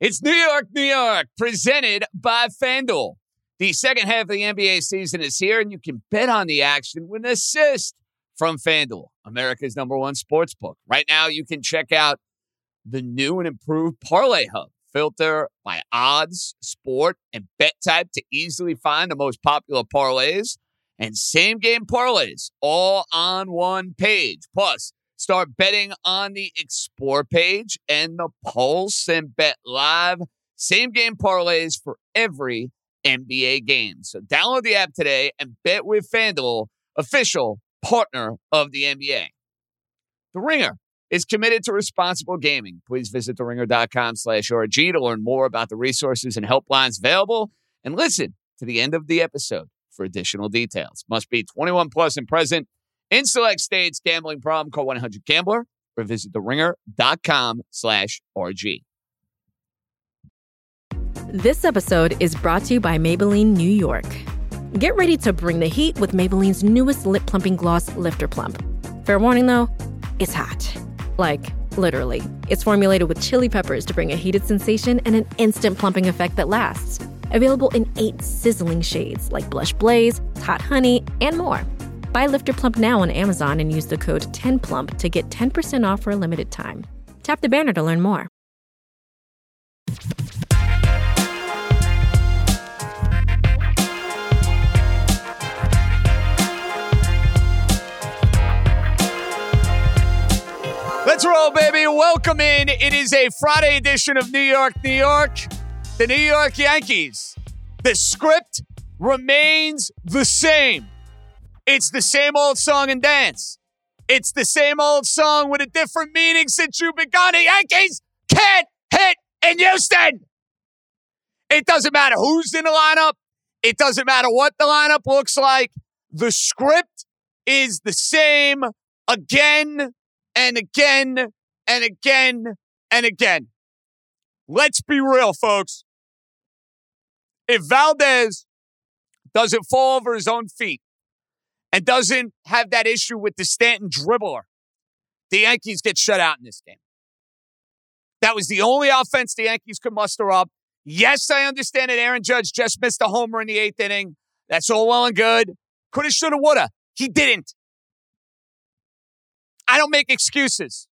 It's New York, New York, presented by FanDuel. The second half of the NBA season is here, and you can bet on the action with an assist from FanDuel, America's number one sports book. Right now, you can check out the new and improved Parlay Hub. Filter by odds, sport, and bet type to easily find the most popular parlays and same game parlays all on one page. Plus, start betting on the Explore page and the Pulse and Bet Live same game parlays for every NBA game. So download the app today and bet with FanDuel, official partner of the NBA. The Ringer is committed to responsible gaming. Please visit theringer.com slash RG to learn more about the resources and helplines available and listen to the end of the episode for additional details. Must be 21 plus and present in select states. Gambling problem, call 1-800-GAMBLER or visit theringer.com slash RG. This episode is brought to you by Maybelline New York. Get ready to bring the heat with Maybelline's newest lip plumping gloss, Lifter Plump. Fair warning though, it's hot. Like, literally. It's formulated with chili peppers to bring a heated sensation and an instant plumping effect that lasts. Available in eight sizzling shades like Blush Blaze, Hot Honey, and more. Buy Lifter Plump now on Amazon and use the code 10PLUMP to get 10% off for a limited time. Tap the banner to learn more. Let's roll, baby. Welcome in. It is a Friday edition of New York, New York. The New York Yankees. The script remains the same. It's the same old song and dance. It's the same old song with a different meaning since you've begun. The Yankees can't hit in Houston. It doesn't matter who's in the lineup. It doesn't matter what the lineup looks like. The script is the same again and again and again and again. Let's be real, folks. If Valdez doesn't fall over his own feet and doesn't have that issue with the Stanton dribbler, the Yankees get shut out in this game. That was the only offense the Yankees could muster up. Yes, I understand that Aaron Judge just missed a homer in the eighth inning. That's all well and good. Coulda, shoulda, woulda. He didn't. I don't make excuses.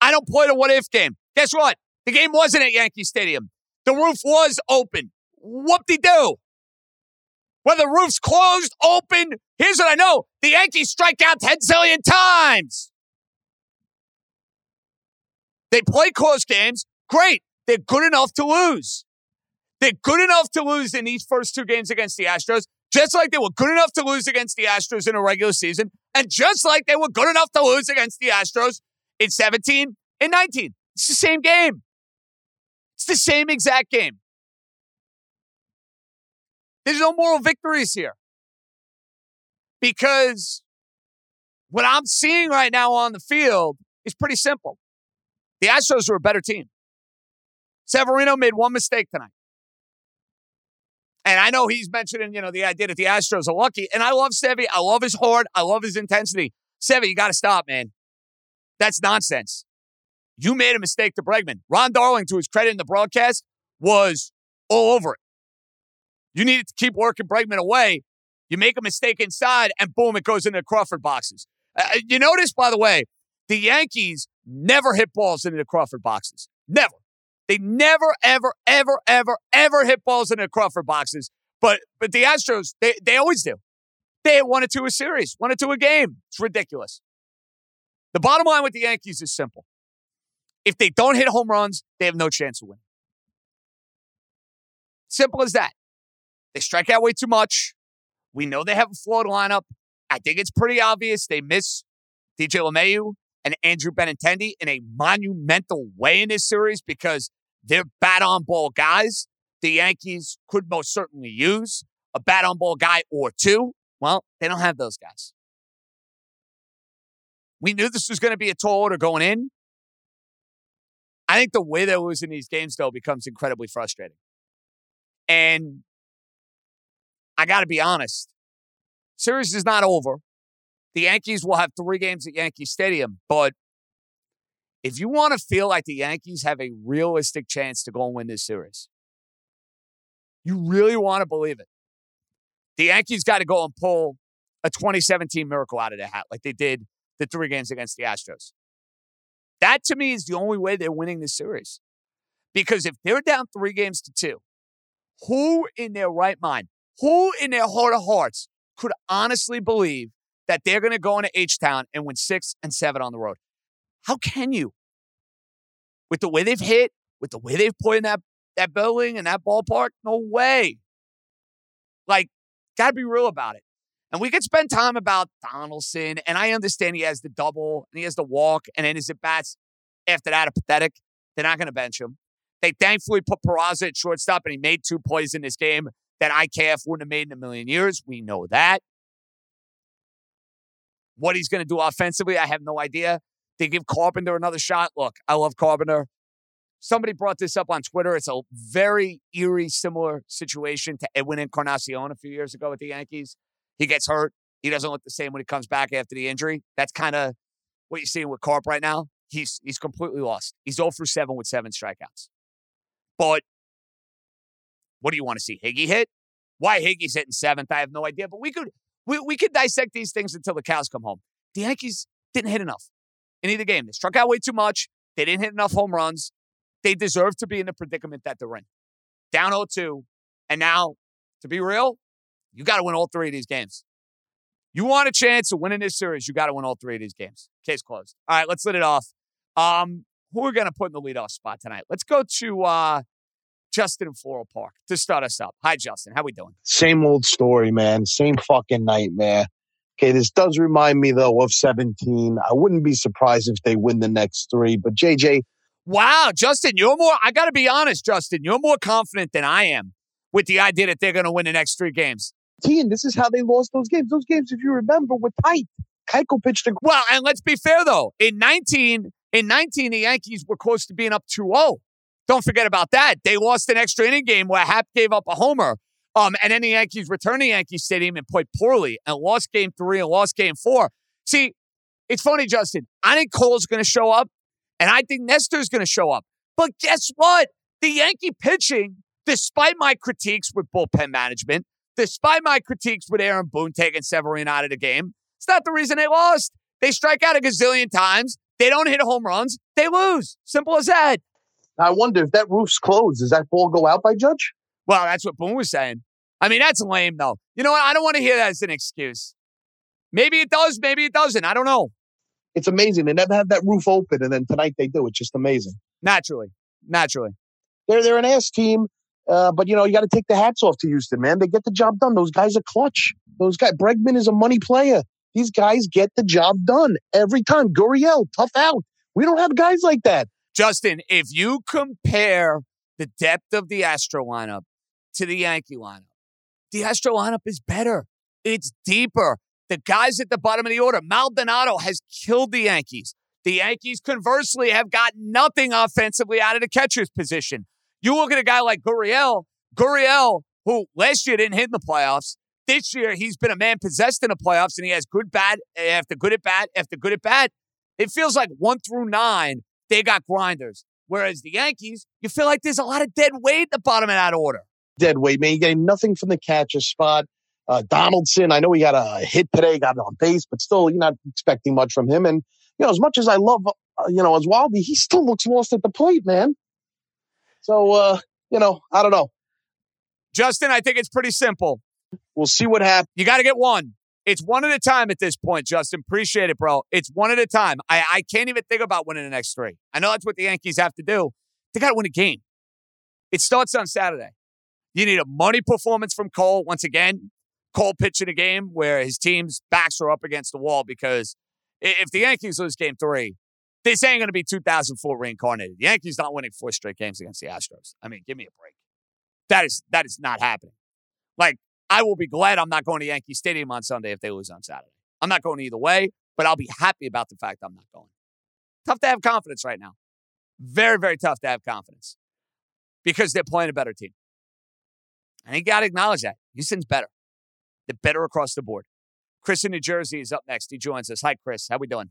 I don't play the what if game. Guess what? The game wasn't at Yankee Stadium. The roof was open. Whoop de doo. Whether the roof's closed, open, here's what I know the Yankees strike out 10 zillion times. They play close games. Great. They're good enough to lose. They're good enough to lose in these first two games against the Astros, just like they were good enough to lose against the Astros in a regular season, and just like they were good enough to lose against the Astros in 17 and 19. It's the same game. It's the same exact game. There's no moral victories here. Because what I'm seeing right now on the field is pretty simple. The Astros are a better team. Severino made one mistake tonight. And I know he's mentioning, you know, the idea that the Astros are lucky. And I love Sevy. I love his heart. I love his intensity. Sevy, you got to stop, man. That's nonsense. You made a mistake to Bregman. Ron Darling, to his credit in the broadcast, was all over it. You needed to keep working Bregman away. You make a mistake inside, and boom, it goes into the Crawford boxes. Uh, you notice, by the way, the Yankees never hit balls into the Crawford boxes. Never. They never, ever, ever, ever, ever hit balls into the Crawford boxes. But but the Astros, they, they always do. They hit one or two a series, one or two a game. It's ridiculous. The bottom line with the Yankees is simple. If they don't hit home runs, they have no chance of winning. Simple as that. They strike out way too much. We know they have a flawed lineup. I think it's pretty obvious they miss DJ LeMahieu and Andrew Benintendi in a monumental way in this series because They're bat on ball guys. The Yankees could most certainly use a bat on ball guy or two. Well, they don't have those guys. We knew this was going to be a tall order going in. I think the way they're losing these games, though, becomes incredibly frustrating. And I got to be honest, series is not over. The Yankees will have three games at Yankee Stadium, but if you want to feel like the Yankees have a realistic chance to go and win this series, you really want to believe it. The Yankees got to go and pull a 2017 miracle out of their hat like they did the three games against the Astros. That to me is the only way they're winning this series. Because if they're down three games to two, who in their right mind, who in their heart of hearts could honestly believe that they're going to go into H Town and win six and seven on the road? How can you? With the way they've hit, with the way they've played in that, that building and that ballpark, no way. Like, got to be real about it. And we could spend time about Donaldson, and I understand he has the double and he has the walk, and then his at bats after that are pathetic. They're not going to bench him. They thankfully put Peraza at shortstop, and he made two plays in this game that IKF wouldn't have made in a million years. We know that. What he's going to do offensively, I have no idea. They give Carpenter another shot. Look, I love Carpenter. Somebody brought this up on Twitter. It's a very eerie, similar situation to Edwin Encarnacion a few years ago with the Yankees. He gets hurt. He doesn't look the same when he comes back after the injury. That's kind of what you're seeing with Carp right now. He's he's completely lost. He's 0 for 7 with seven strikeouts. But what do you want to see? Higgy hit? Why Higgy's hitting seventh? I have no idea. But we could we, we could dissect these things until the cows come home. The Yankees didn't hit enough in either game. They struck out way too much. They didn't hit enough home runs. They deserve to be in the predicament that they're in. Down 0-2. And now, to be real, you got to win all three of these games. You want a chance of winning this series, you got to win all three of these games. Case closed. All right, let's let it off. Um, who are we going to put in the leadoff spot tonight? Let's go to uh, Justin in Floral Park to start us up. Hi, Justin. How we doing? Same old story, man. Same fucking nightmare. Okay, this does remind me though of 17. I wouldn't be surprised if they win the next three, but JJ. Wow, Justin, you're more, I got to be honest, Justin, you're more confident than I am with the idea that they're going to win the next three games. T, and this is how they lost those games. Those games, if you remember, were tight. Keuchel pitched a. Well, and let's be fair though. In 19, in 19, the Yankees were close to being up 2-0. Don't forget about that. They lost an extra inning game where Happ gave up a homer. Um, and then the Yankees returned to Yankee Stadium and played poorly and lost game three and lost game four. See, it's funny, Justin. I think Cole's going to show up, and I think Nestor's going to show up. But guess what? The Yankee pitching, despite my critiques with bullpen management, despite my critiques with Aaron Boone taking Severino out of the game, it's not the reason they lost. They strike out a gazillion times. They don't hit home runs. They lose. Simple as that. I wonder if that roof's closed. Does that ball go out by Judge? Well, that's what Boone was saying. I mean, that's lame, though. You know what? I don't want to hear that as an excuse. Maybe it does. Maybe it doesn't. I don't know. It's amazing. They never have that roof open, and then tonight they do. It's just amazing. Naturally. Naturally. They're, they're an ass team. Uh, but you know, you got to take the hats off to Houston, man. They get the job done. Those guys are clutch. Those guys, Bregman is a money player. These guys get the job done every time. Gurriel, tough out. We don't have guys like that. Justin, if you compare the depth of the Astro lineup to the Yankee lineup, the Astro lineup is better. It's deeper. The guys at the bottom of the order, Maldonado has killed the Yankees. The Yankees, conversely, have got nothing offensively out of the catcher's position. You look at a guy like Gurriel, Gurriel, who last year didn't hit in the playoffs. This year, he's been a man possessed in the playoffs, and he has good bat after good at bat after good at bat. It feels like one through nine, they got grinders. Whereas the Yankees, you feel like there's a lot of dead weight at the bottom of that order. Dead weight, man. You're getting nothing from the catcher spot. Uh, Donaldson, I know he got a hit today, got on base, but still, you're not expecting much from him. And, you know, as much as I love, uh, you know, Eovaldi, he still looks lost at the plate, man. So, uh, you know, I don't know. Justin, I think it's pretty simple. We'll see what happens. You got to get one. It's one at a time at this point, Justin. Appreciate it, bro. It's one at a time. I, I can't even think about winning the next three. I know that's what the Yankees have to do. They got to win a game. It starts on Saturday. You need a money performance from Cole. Once again, Cole pitching a game where his team's backs are up against the wall because if the Yankees lose game three, This ain't going to be 2004 reincarnated. The Yankees not winning four straight games against the Astros. I mean, give me a break. That is that is not happening. Like, I will be glad I'm not going to Yankee Stadium on Sunday if they lose on Saturday. I'm not going either way, but I'll be happy about the fact I'm not going. Tough to have confidence right now. Very, very tough to have confidence because they're playing a better team. And you got to acknowledge that. Houston's better. They're better across the board. Chris in New Jersey is up next. He joins us. Hi, Chris. How we doing?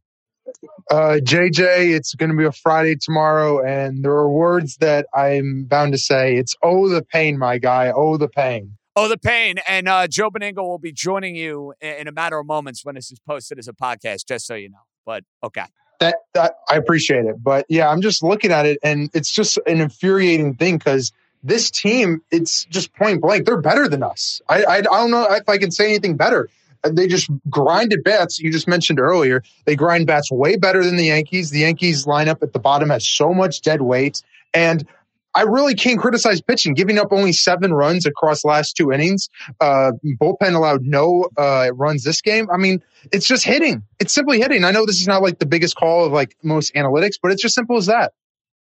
Uh, JJ, it's going to be a Friday tomorrow, and there are words that I'm bound to say. It's oh the pain, my guy. Oh the pain. Oh, the pain. And uh, Joe Benigno will be joining you in a matter of moments when this is posted as a podcast, just so you know. But okay. That, that I appreciate it. But yeah, I'm just looking at it and it's just an infuriating thing because this team, it's just point blank. They're better than us. I, I, I don't know if I can say anything better. Uh, they just grind grinded bats. You just mentioned earlier, they grind bats way better than the Yankees. The Yankees lineup at the bottom has so much dead weight. And I really can't criticize pitching, giving up only seven runs across last two innings. Uh, bullpen allowed no uh, runs this game. I mean, it's just hitting. It's simply hitting. I know this is not like the biggest call of like most analytics, but it's just simple as that.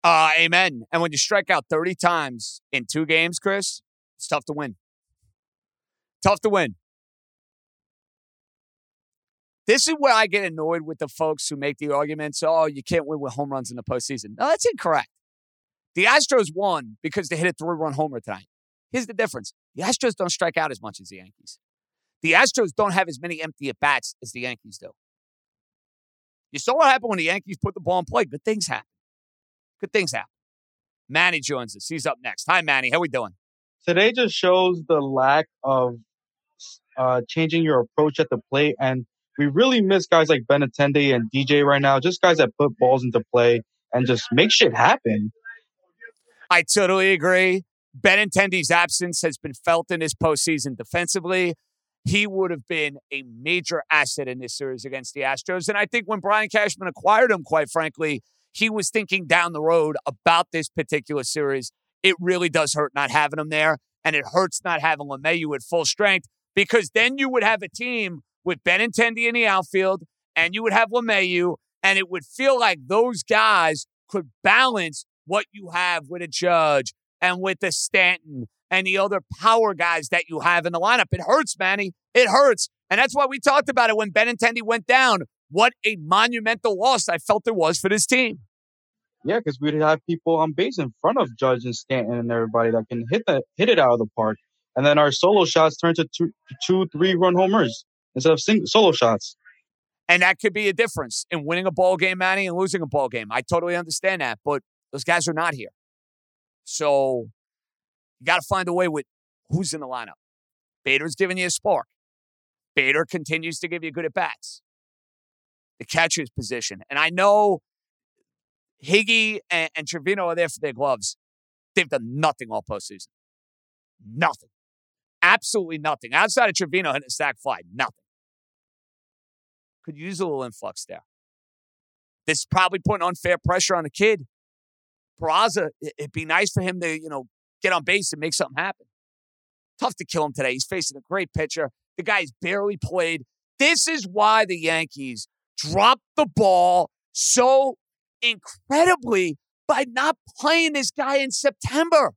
Uh, amen. And when you strike out 30 times in two games, Chris, it's tough to win. Tough to win. This is where I get annoyed with the folks who make the arguments, oh, you can't win with home runs in the postseason. No, that's incorrect. The Astros won because they hit a three run homer tonight. Here's the difference the Astros don't strike out as much as the Yankees. The Astros don't have as many empty at bats as the Yankees do. You saw what happened when the Yankees put the ball in play. Good things happen. Good things happen. Manny joins us. He's up next. Hi, Manny. How we doing? Today just shows the lack of uh, changing your approach at the plate, and we really miss guys like Benintendi and DJ right now. Just guys that put balls into play and just make shit happen. I totally agree. Benintendi's absence has been felt in this postseason defensively. He would have been a major asset in this series against the Astros. And I think when Brian Cashman acquired him, quite frankly, he was thinking down the road about this particular series. It really does hurt not having him there. And it hurts not having LeMahieu at full strength because then you would have a team with Benintendi in the outfield and you would have LeMahieu, and it would feel like those guys could balance what you have with a Judge and with the Stanton and the other power guys that you have in the lineup. It hurts, Manny. It hurts. And that's why we talked about it when Benintendi went down. What a monumental loss I felt it was for this team. Yeah, because we'd have people on base in front of Judge and Stanton and everybody that can hit that hit it out of the park. And then our solo shots turn to two, two three run homers instead of single, solo shots. And that could be a difference in winning a ball game, Manny, and losing a ball game. I totally understand that. But those guys are not here. So you got to find a way with who's in the lineup. Bader's giving you a spark. Bader continues to give you good at bats. The catcher's position. And I know Higgy and, and Trevino are there for their gloves. They've done nothing all postseason. Nothing. Absolutely nothing. Outside of Trevino hitting a sac fly, nothing. Could use a little influx there. This is probably putting unfair pressure on the kid. Peraza, it'd be nice for him to, you know, get on base and make something happen. Tough to kill him today. He's facing a great pitcher. The guy's barely played. This is why the Yankees dropped the ball so incredibly by not playing this guy in September.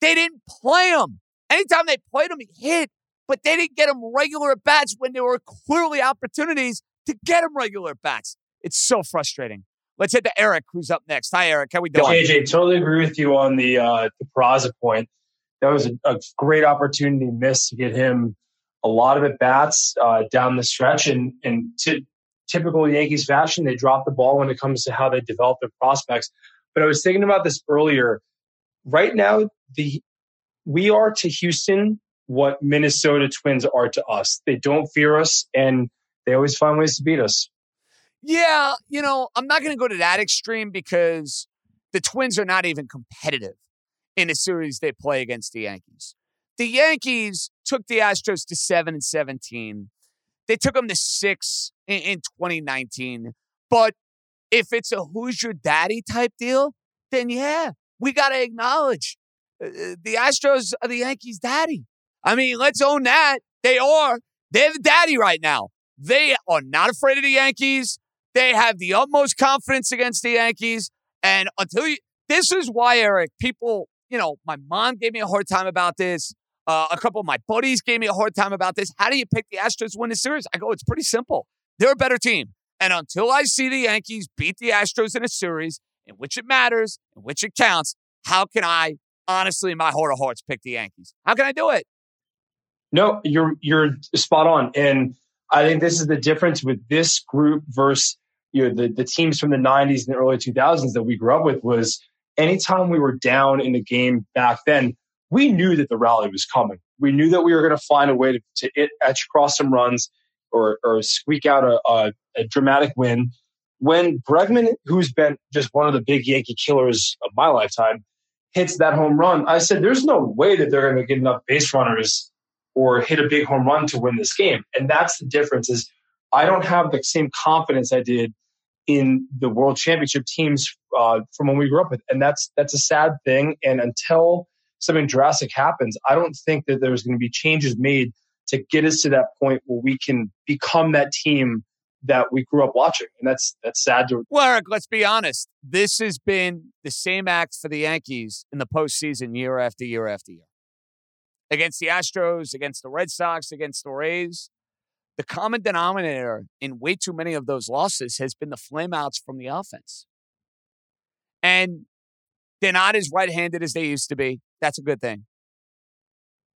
They didn't play him. Anytime they played him, he hit, but they didn't get him regular at bats when there were clearly opportunities to get him regular at bats. It's so frustrating. Let's hit to Eric, who's up next. Hi, Eric. How we doing? KJ, totally agree with you on the uh, the Peraza point. That was a, a, great opportunity missed to get him a lot of at bats uh, down the stretch, and and t- typical Yankees fashion, they drop the ball when it comes to how they develop their prospects. But I was thinking about this earlier. Right now, the we are to Houston what Minnesota Twins are to us. They don't fear us, and they always find ways to beat us. Yeah, you know, I'm not going to go to that extreme because the Twins are not even competitive in a series they play against the Yankees. The Yankees took the Astros to 7 and 17. They took them to 6 in, in 2019. But if it's a who's your daddy type deal, then yeah, we got to acknowledge uh, uh, the Astros are the Yankees' daddy. I mean, let's own that. They are. They're the daddy right now. They are not afraid of the Yankees. They have the utmost confidence against the Yankees. And until you, this is why, Eric, people, you know, my mom gave me a hard time about this. Uh, a couple of my buddies gave me a hard time about this. How do you pick the Astros win the series? I go, it's pretty simple. They're a better team. And until I see the Yankees beat the Astros in a series in which it matters, in which it counts, how can I honestly, in my heart of hearts, pick the Yankees? How can I do it? No, you're you're spot on. And I think this is the difference with this group versus you know the, the teams from the 90s and the early 2000s that we grew up with was anytime we were down in the game back then, we knew that the rally was coming. We knew that we were going to find a way to, to it, etch across some runs or, or squeak out a, a, a dramatic win. When Bregman, who's been just one of the big Yankee killers of my lifetime, hits that home run, I said, there's no way that they're going to get enough base runners or hit a big home run to win this game. And that's the difference is I don't have the same confidence I did in the world championship teams uh, from when we grew up with. And that's, that's a sad thing. And until something drastic happens, I don't think that there's going to be changes made to get us to that point where we can become that team that we grew up watching. And that's that's sad to Well, Eric, let's be honest. This has been the same act for the Yankees in the postseason year after year after year. Against the Astros, against the Red Sox, against the Rays. The common denominator in way too many of those losses has been the flameouts from the offense. And they're not as right handed as they used to be. That's a good thing.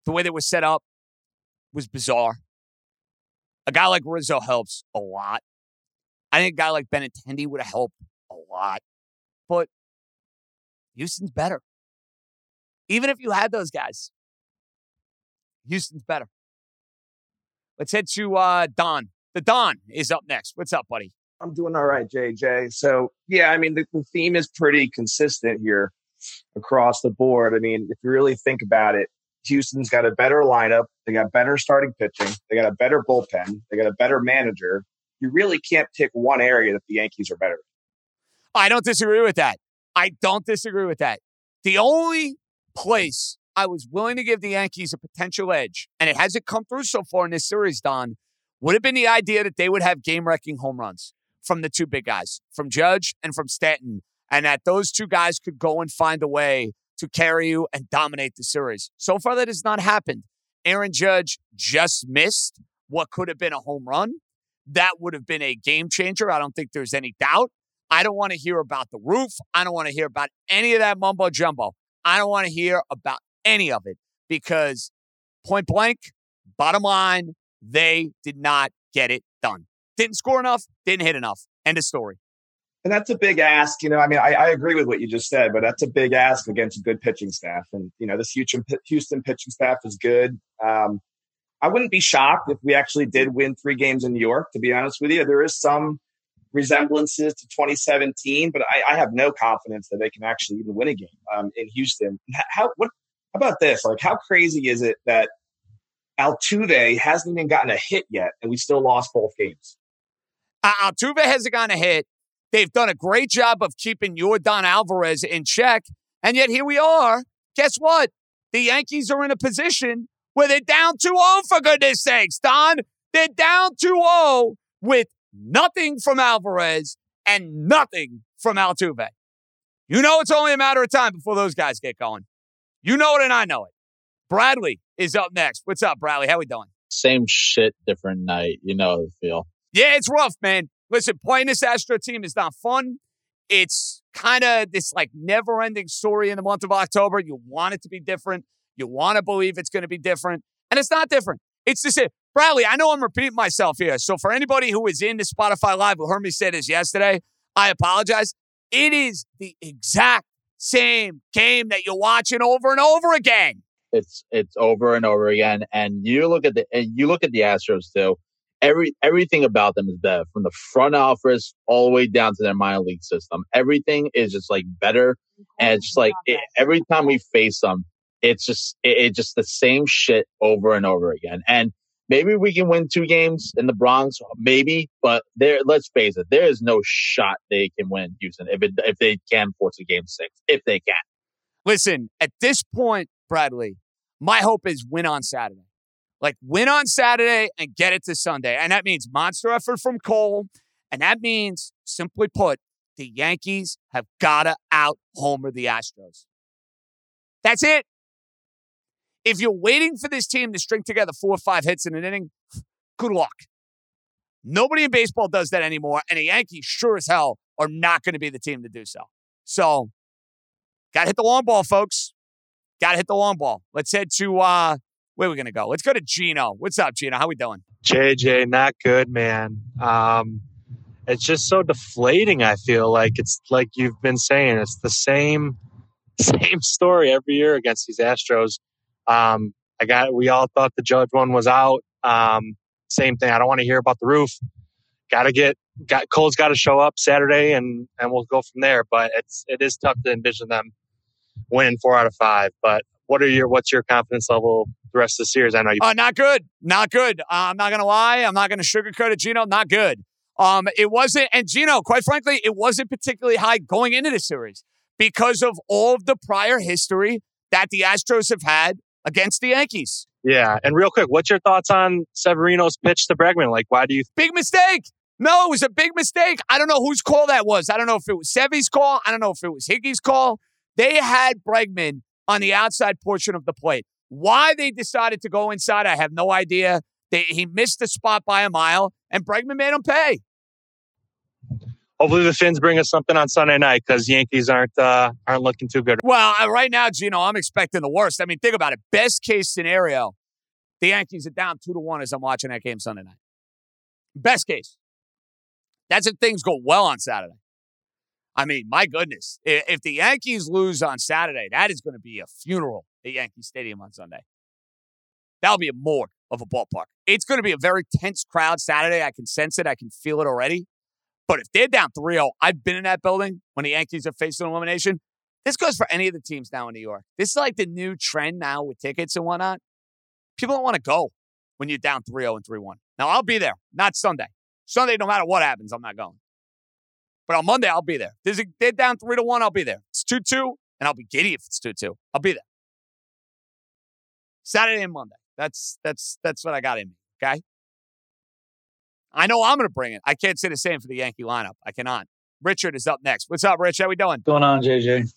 The way they were set up was bizarre. A guy like Rizzo helps a lot. I think a guy like Benintendi would have helped a lot. But Houston's better. Even if you had those guys, Houston's better. Let's head to uh, Don. The Don is up next. What's up, buddy? I'm doing all right, JJ. So, yeah, I mean, the, the theme is pretty consistent here across the board. I mean, if you really think about it, Houston's got a better lineup. They got better starting pitching. They got a better bullpen. They got a better manager. You really can't pick one area that the Yankees are better. I don't disagree with that. I don't disagree with that. The only place I was willing to give the Yankees a potential edge, and it hasn't come through so far in this series, Don, would have been the idea that they would have game wrecking home runs from the two big guys, from Judge and from Stanton, and that those two guys could go and find a way to carry you and dominate the series. So far, that has not happened. Aaron Judge just missed what could have been a home run. That would have been a game changer. I don't think there's any doubt. I don't want to hear about the roof. I don't want to hear about any of that mumbo jumbo. I don't want to hear about any of it because point blank, bottom line, they did not get it done. Didn't score enough, didn't hit enough. End of story. And that's a big ask. You know, I mean, I, I, agree with what you just said, but that's a big ask against a good pitching staff. And, you know, this Houston, Houston pitching staff is good. Um, I wouldn't be shocked if we actually did win three games in New York, to be honest with you. There is some resemblances to 2017, but I, I have no confidence that they can actually even win a game um, in Houston. How, what, about this? Like, how crazy is it that Altuve hasn't even gotten a hit yet and we still lost both games? Uh, Altuve hasn't gotten a hit. They've done a great job of keeping Yordan Alvarez in check. And yet here we are. Guess what? The Yankees are in a position where they're down 2 0, for goodness sakes, Don. They're down 2 0 with nothing from Alvarez and nothing from Altuve. You know it's only a matter of time before those guys get going. You know it and I know it. Bradley is up next. What's up, Bradley? How we doing? Same shit, different night. You know the feel. Yeah, it's rough, man. Listen, playing this Astro team is not fun. It's kind of this like never ending story in the month of October. You want it to be different. You want to believe it's going to be different. And it's not different. It's the same. Bradley, I know I'm repeating myself here. So for anybody who is in the Spotify Live who heard me say this yesterday, I apologize. It is the exact same game that you're watching over and over again. It's it's over and over again. And you look at the and you look at the Astros too every everything about them is better from the front office all the way down to their minor league system. Everything is just like better, and it's just like it, every time we face them, it's just it, it's just the same shit over and over again. And maybe we can win two games in the Bronx, maybe, but there. Let's face it, there is no shot they can win Houston if it if they can force a game six if they can. Listen, at this point, Bradley, my hope is win on Saturday. Like win on Saturday and get it to Sunday. And that means monster effort from Cole. And that means, simply put, the Yankees have got to out homer the Astros. That's it. If you're waiting for this team to string together four or five hits in an inning, good luck. Nobody in baseball does that anymore, and the Yankees sure as hell are not going to be the team to do so. So, got to hit the long ball, folks. Got to hit the long ball. Let's head to uh, where are we going to go? Let's go to Gino. What's up, Gino? How we doing? JJ, not good, man. Um, it's just so deflating. I feel like it's like you've been saying. It's the same, same story every year against these Astros. Um, I got. We all thought the Judge one was out. Um, same thing. I don't want to hear about the roof. Got to get. Got Cole's got to show up Saturday, and and we'll go from there. But it's it is tough to envision them winning four out of five. But what are your what's your confidence level the rest of the series? I know you. Uh, not good. Not good. Uh, I'm not going to lie. I'm not going to sugarcoat it, Gino. Not good. Um, it wasn't, and Gino, quite frankly, it wasn't particularly high going into the series because of all of the prior history that the Astros have had against the Yankees. Yeah, and real quick, what's your thoughts on Severino's pitch to Bregman? Like, why do you? Big mistake. No, it was a big mistake. I don't know whose call that was. I don't know if it was Sevy's call. I don't know if it was Higgy's call. They had Bregman on the outside portion of the plate. Why they decided to go inside, I have no idea. They, he missed the spot by a mile, and Bregman made him pay. Hopefully, the Finns bring us something on Sunday night because Yankees aren't uh, aren't looking too good. Well, uh, right now, Gino, I'm expecting the worst. I mean, think about it. Best case scenario, the Yankees are down two to one as I'm watching that game Sunday night. Best case. That's if things go well on Saturday. I mean, my goodness, if the Yankees lose on Saturday, that is going to be a funeral at Yankee Stadium on Sunday. That'll be a morgue of a ballpark. It's going to be a very tense crowd Saturday. I can sense it. I can feel it already. But if they're down 3 0, I've been in that building when the Yankees are facing elimination. This goes for any of the teams now in New York. This is like the new trend now with tickets and whatnot. People don't want to go when you're down 3 0 and 3 1. Now, I'll be there, not Sunday. Sunday, no matter what happens, I'm not going. But on Monday, I'll be there. A, they're down three to one. I'll be there. It's two two, and I'll be giddy if it's two two. I'll be there. Saturday and Monday. That's that's that's what I got in me. Okay. I know I'm going to bring it. I can't say the same for the Yankee lineup. I cannot. Richard is up next. What's up, Rich? How we doing? Going on, JJ?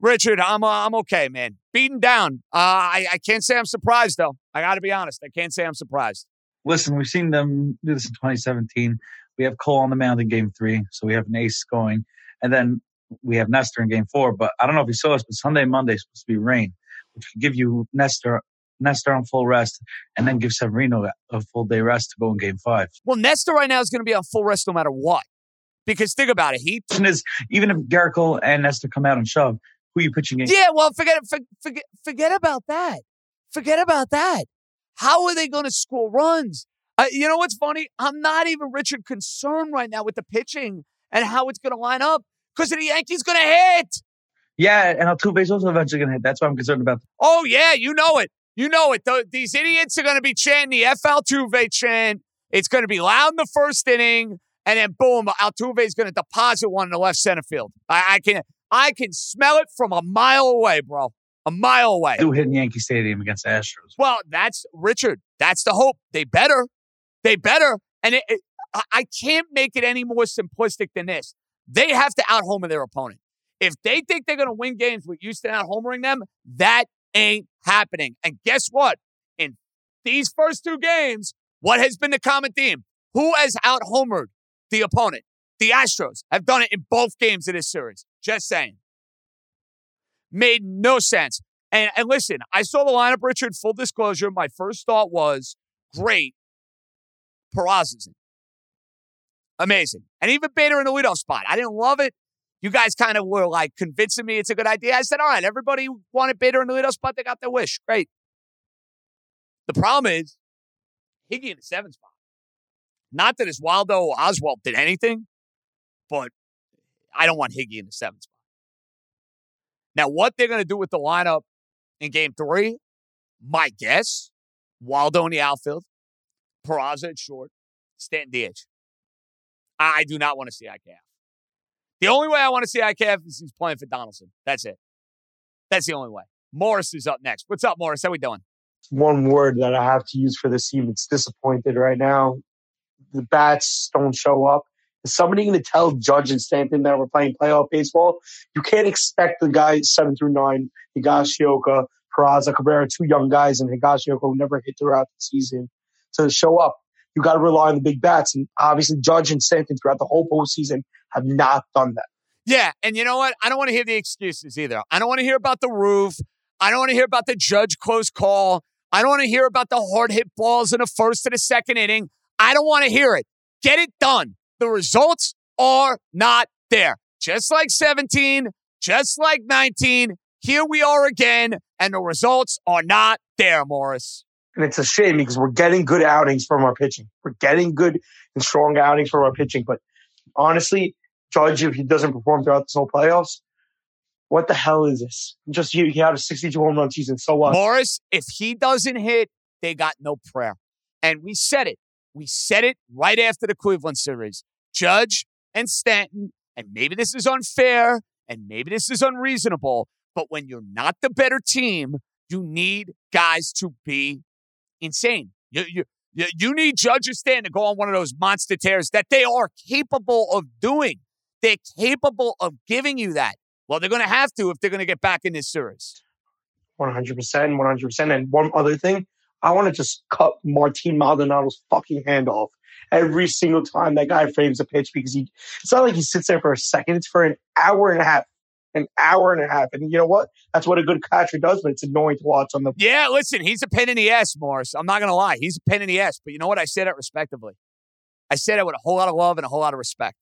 Richard, I'm uh, I'm okay, man. Beaten down. Uh, I I can't say I'm surprised though. I got to be honest. I can't say I'm surprised. Listen, we've seen them do this in 2017. We have Cole on the mound in game three, so we have an ace going. And then we have Nestor in game four. But I don't know if you saw this, but Sunday Monday is supposed to be rain, which could give you Nestor Nestor on full rest and then give Severino a full day rest to go in game five. Well, Nestor right now is going to be on full rest no matter what. Because think about it. He is even if Gerrit Cole and Nestor come out and shove, who are you pitching in? Yeah, well, forget forget forget about that. Forget about that. How are they going to score runs? Uh, you know what's funny? I'm not even Richard concerned right now with the pitching and how it's going to line up because the Yankees going to hit. Yeah, and Altuve's also eventually going to hit. That's what I'm concerned about. Oh yeah, you know it. You know it. The, these idiots are going to be chanting the F Altuve chant. It's going to be loud in the first inning, and then boom, Altuve is going to deposit one in the left center field. I, I can I can smell it from a mile away, bro. A mile away. Do hit in Yankee Stadium against the Astros. Well, that's Richard. That's the hope. They better. They better. And it, it, I can't make it any more simplistic than this. They have to out homer their opponent. If they think they're going to win games with Houston out homering them, that ain't happening. And guess what? In these first two games, what has been the common theme? Who has out homered the opponent? The Astros have done it in both games of this series. Just saying. Made no sense. And, and listen, I saw the lineup, Richard. Full disclosure, my first thought was great. Peraza's in. Amazing. And even Bader in the leadoff spot. I didn't love it. You guys kind of were like convincing me it's a good idea. I said, all right, everybody wanted Bader in the leadoff spot. They got their wish. Great. The problem is Higgy in the seventh spot. Not that Oswaldo Oswald did anything, but I don't want Higgy in the seventh spot. Now, what they're going to do with the lineup in game three, my guess, Waldo in the outfield, Peraza at short, Stanton DH. I do not want to see IKF. The only way I want to see IKF is he's playing for Donaldson. That's it. That's the only way. Morris is up next. What's up, Morris? How we doing? One word that I have to use for this team. It's disappointed right now. the bats don't show up, is somebody going to tell Judge and Stanton that we're playing playoff baseball? You can't expect the guys seven through nine, Higashioka, Peraza, Cabrera, two young guys, and Higashioka who never hit throughout the season to show up. You got to rely on the big bats, and obviously Judge and Stanton throughout the whole postseason have not done that. Yeah, and you know what? I don't want to hear the excuses either. I don't want to hear about the roof. I don't want to hear about the judge close call. I don't want to hear about the hard hit balls in the first and the second inning. I don't want to hear it. Get it done. The results are not there. Just like 17, just like 19, here we are again, and the results are not there, Morris. And it's a shame because we're getting good outings from our pitching. We're getting good and strong outings from our pitching. But honestly, Judge, if he doesn't perform throughout this whole playoffs, what the hell is this? Just he, he had a 62 home run season. So what? Morris, if he doesn't hit, they got no prayer. And we said it. We said it right after the Cleveland series. Judge and Stanton, and maybe this is unfair and maybe this is unreasonable, but when you're not the better team, you need guys to be insane. You, you, you, need Judge or Stanton to go on one of those monster tears that they are capable of doing. They're capable of giving you that. Well, they're going to have to if they're going to get back in this series. 100%, 100%. And one other thing, I want to just cut Martin Maldonado's fucking hand off every single time that guy frames a pitch because he, it's not like he sits there for a second. It's for an hour and a half. An hour and a half. And you know what? That's what a good catcher does, but it's annoying to watch on the. Yeah, listen, he's a pain in the ass, Morris. I'm not going to lie. He's a pain in the ass. But you know what? I said it respectively. I said it with a whole lot of love and a whole lot of respect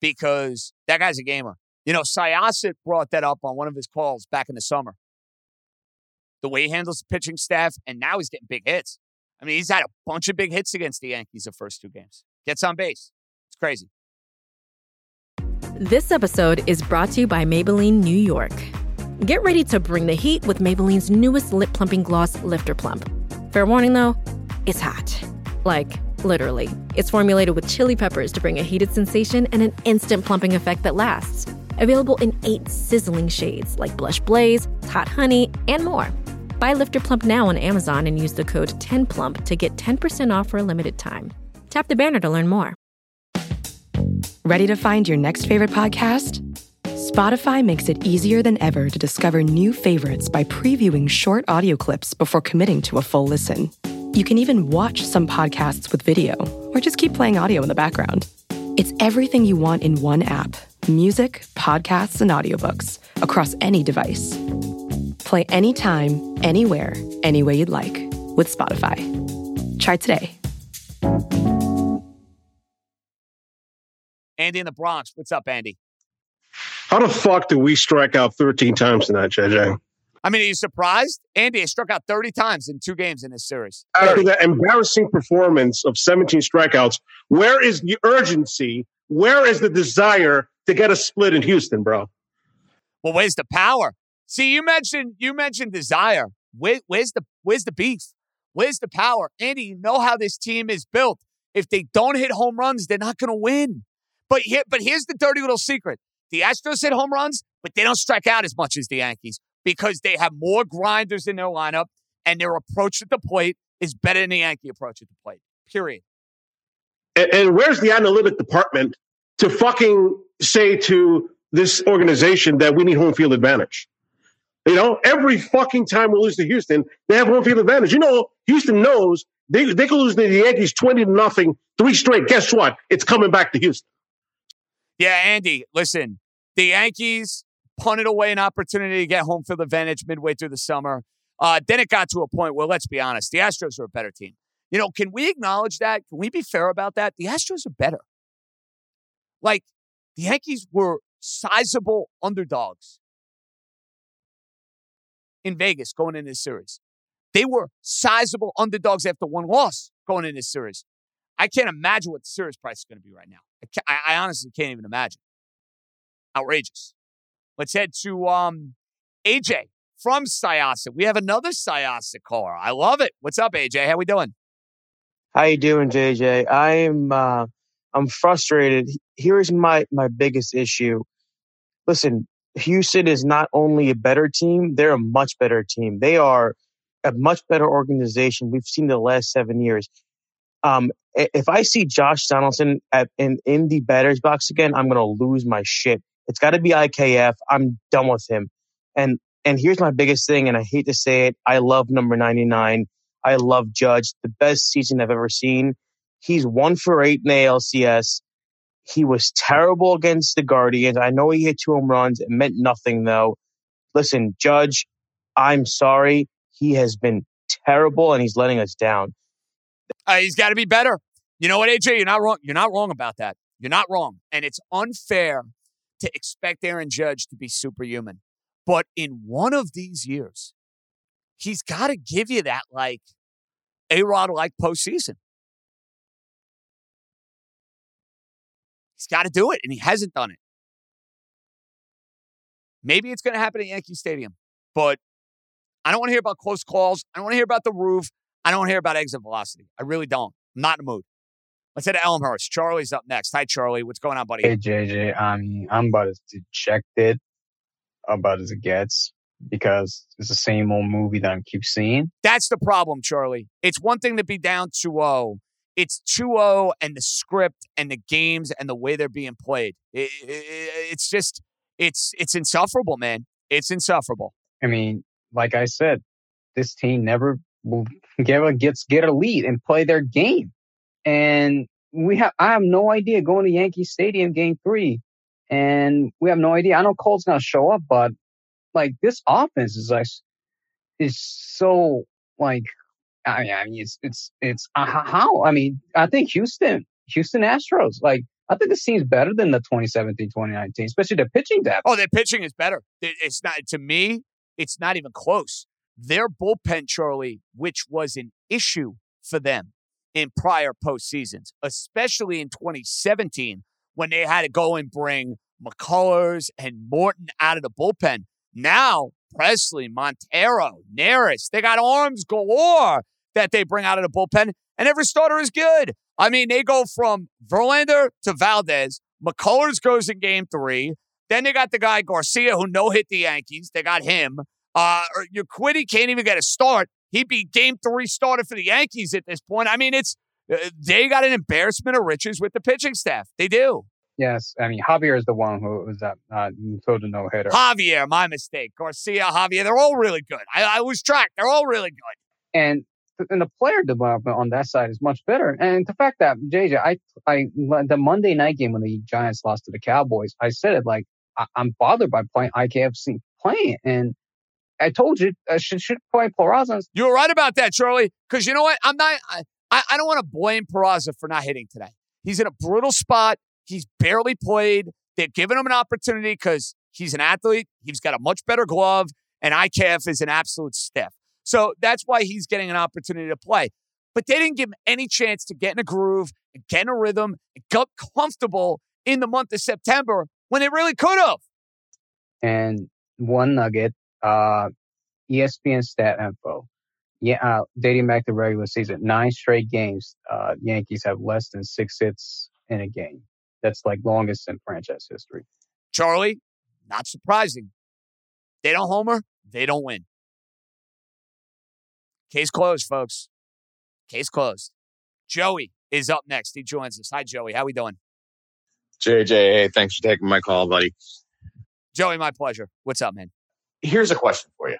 because that guy's a gamer. You know, Syosset brought that up on one of his calls back in the summer. The way he handles the pitching staff, and now he's getting big hits. I mean, he's had a bunch of big hits against the Yankees the first two games. Gets on base. It's crazy. This episode is brought to you by Maybelline New York. Get ready to bring the heat with Maybelline's newest lip plumping gloss, Lifter Plump. Fair warning though, it's hot. Like, literally. It's formulated with chili peppers to bring a heated sensation and an instant plumping effect that lasts. Available in eight sizzling shades like Blush Blaze, Hot Honey, and more. Buy Lifter Plump now on Amazon and use the code 10PLUMP to get 10% off for a limited time. Tap the banner to learn more. Ready to find your next favorite podcast? Spotify makes it easier than ever to discover new favorites by previewing short audio clips before committing to a full listen. You can even watch some podcasts with video or just keep playing audio in the background. It's everything you want in one app music, podcasts, and audiobooks across any device. Play anytime, anywhere, any way you'd like with Spotify. Try today. Andy in the Bronx. What's up, Andy? How the fuck did we strike out 13 times tonight, JJ? I mean, are you surprised? Andy has struck out 30 times in two games in this series. After that embarrassing performance of 17 strikeouts, where is the urgency? Where is the desire to get a split in Houston, bro? Well, where's the power? See, you mentioned you mentioned desire. Where, where's the where's the beef? Where's the power? Andy, you know how this team is built. If they don't hit home runs, they're not going to win. But here, but here's the dirty little secret: the Astros hit home runs, but they don't strike out as much as the Yankees because they have more grinders in their lineup, and their approach at the plate is better than the Yankee approach at the plate. Period. And, and where's the analytic department to fucking say to this organization that we need home field advantage? You know, every fucking time we lose to Houston, they have home field advantage. You know, Houston knows they, they could lose to the Yankees 20 to nothing, three straight. Guess what? It's coming back to Houston. Yeah, Andy, listen, the Yankees punted away an opportunity to get home field advantage midway through the summer. Uh, then it got to a point where, let's be honest, the Astros are a better team. You know, can we acknowledge that? Can we be fair about that? The Astros are better. Like, the Yankees were sizable underdogs in Vegas going in this series. They were sizable underdogs after one loss going in this series. I can't imagine what the series price is going to be right now. I, I, honestly can't even imagine. Outrageous. Let's head to um, AJ from Syosset. We have another Syosset caller. I love it. What's up, AJ? How we doing? How you doing, JJ? I'm uh, I'm frustrated. Here's my my biggest issue. Listen, Houston is not only a better team; they're a much better team. They are a much better organization. We've seen the last seven years. Um, if I see Josh Donaldson at, in in the batter's box again, I'm gonna lose my shit. It's got to be IKF. I'm done with him. And and here's my biggest thing, and I hate to say it, I love number 99. I love Judge, the best season I've ever seen. He's one for eight in ALCS. He was terrible against the Guardians. I know he hit two home runs. It meant nothing though. Listen, Judge, I'm sorry. He has been terrible and he's letting us down. Uh, he's got to be better. You know what, AJ? You're not wrong. You're not wrong about that. You're not wrong. And it's unfair to expect Aaron Judge to be superhuman. But in one of these years, he's got to give you that like A Rod like postseason. He's got to do it, and he hasn't done it. Maybe it's going to happen at Yankee Stadium, but I don't want to hear about close calls. I don't want to hear about the roof. I don't hear about exit velocity. I really don't. I'm not in the mood. Let's head to Elmhurst. Charlie's up next. Hi, Charlie. What's going on, buddy? Hey, JJ. I mean, I'm about as dejected about as it gets because it's the same old movie that I keep seeing. That's the problem, Charlie. It's one thing to be down 2 0. It's 2 0 and the script and the games and the way they're being played. It, it, it's just, it's it's insufferable, man. It's insufferable. I mean, like I said, this team never will get a, gets get a lead and play their game. And we have I have no idea going to Yankee Stadium game three. And we have no idea. I know Cole's gonna show up, but like this offense is like is so like I mean, I mean it's it's it's uh, how I mean I think Houston Houston Astros like I think this team's better than the 2017 2019, especially the pitching depth. Oh, their pitching is better. It's not to me. It's not even close. Their bullpen, Charlie, which was an issue for them in prior postseasons, especially in 2017 when they had to go and bring McCullers and Morton out of the bullpen. Now, Pressly, Montero, Neris, they got arms galore that they bring out of the bullpen, and every starter is good. I mean, they go from Verlander to Valdez. McCullers goes in game three. Then they got the guy Garcia who no hit the Yankees. They got him. Uh, Urquidy can't even get a start. He'd be game three starter for the Yankees at this point. I mean, it's uh, they got an embarrassment of riches with the pitching staff. They do. Yes, I mean Javier is the one who was that uh, a no hitter. Javier, my mistake. Garcia, Javier, they're all really good. I, I was tracked. They're all really good. And and the player development on that side is much better. And the fact that JJ, I, I, the Monday night game when the Giants lost to the Cowboys, I said it like I, am bothered by playing IKFC playing, and I told you I should should play Peraza. You were right about that, Charlie. Because you know what, I'm not. I, I don't want to blame Peraza for not hitting today. He's in a brutal spot. He's barely played. They're giving him an opportunity because he's an athlete. He's got a much better glove, and IKF is an absolute stiff. So that's why he's getting an opportunity to play. But they didn't give him any chance to get in a groove, get in a rhythm, and get comfortable in the month of September when they really could have. And one nugget, uh, ESPN stat info. Yeah, uh, dating back to regular season, nine straight games, uh, Yankees have less than six hits in a game. That's like longest in franchise history. Charlie, not surprising. They don't homer, they don't win. Case closed, folks. Case closed. Joey is up next. He joins us. Hi, Joey. How we doing? JJ, hey, thanks for taking my call, buddy. Joey, my pleasure. What's up, man? Here's a question for you.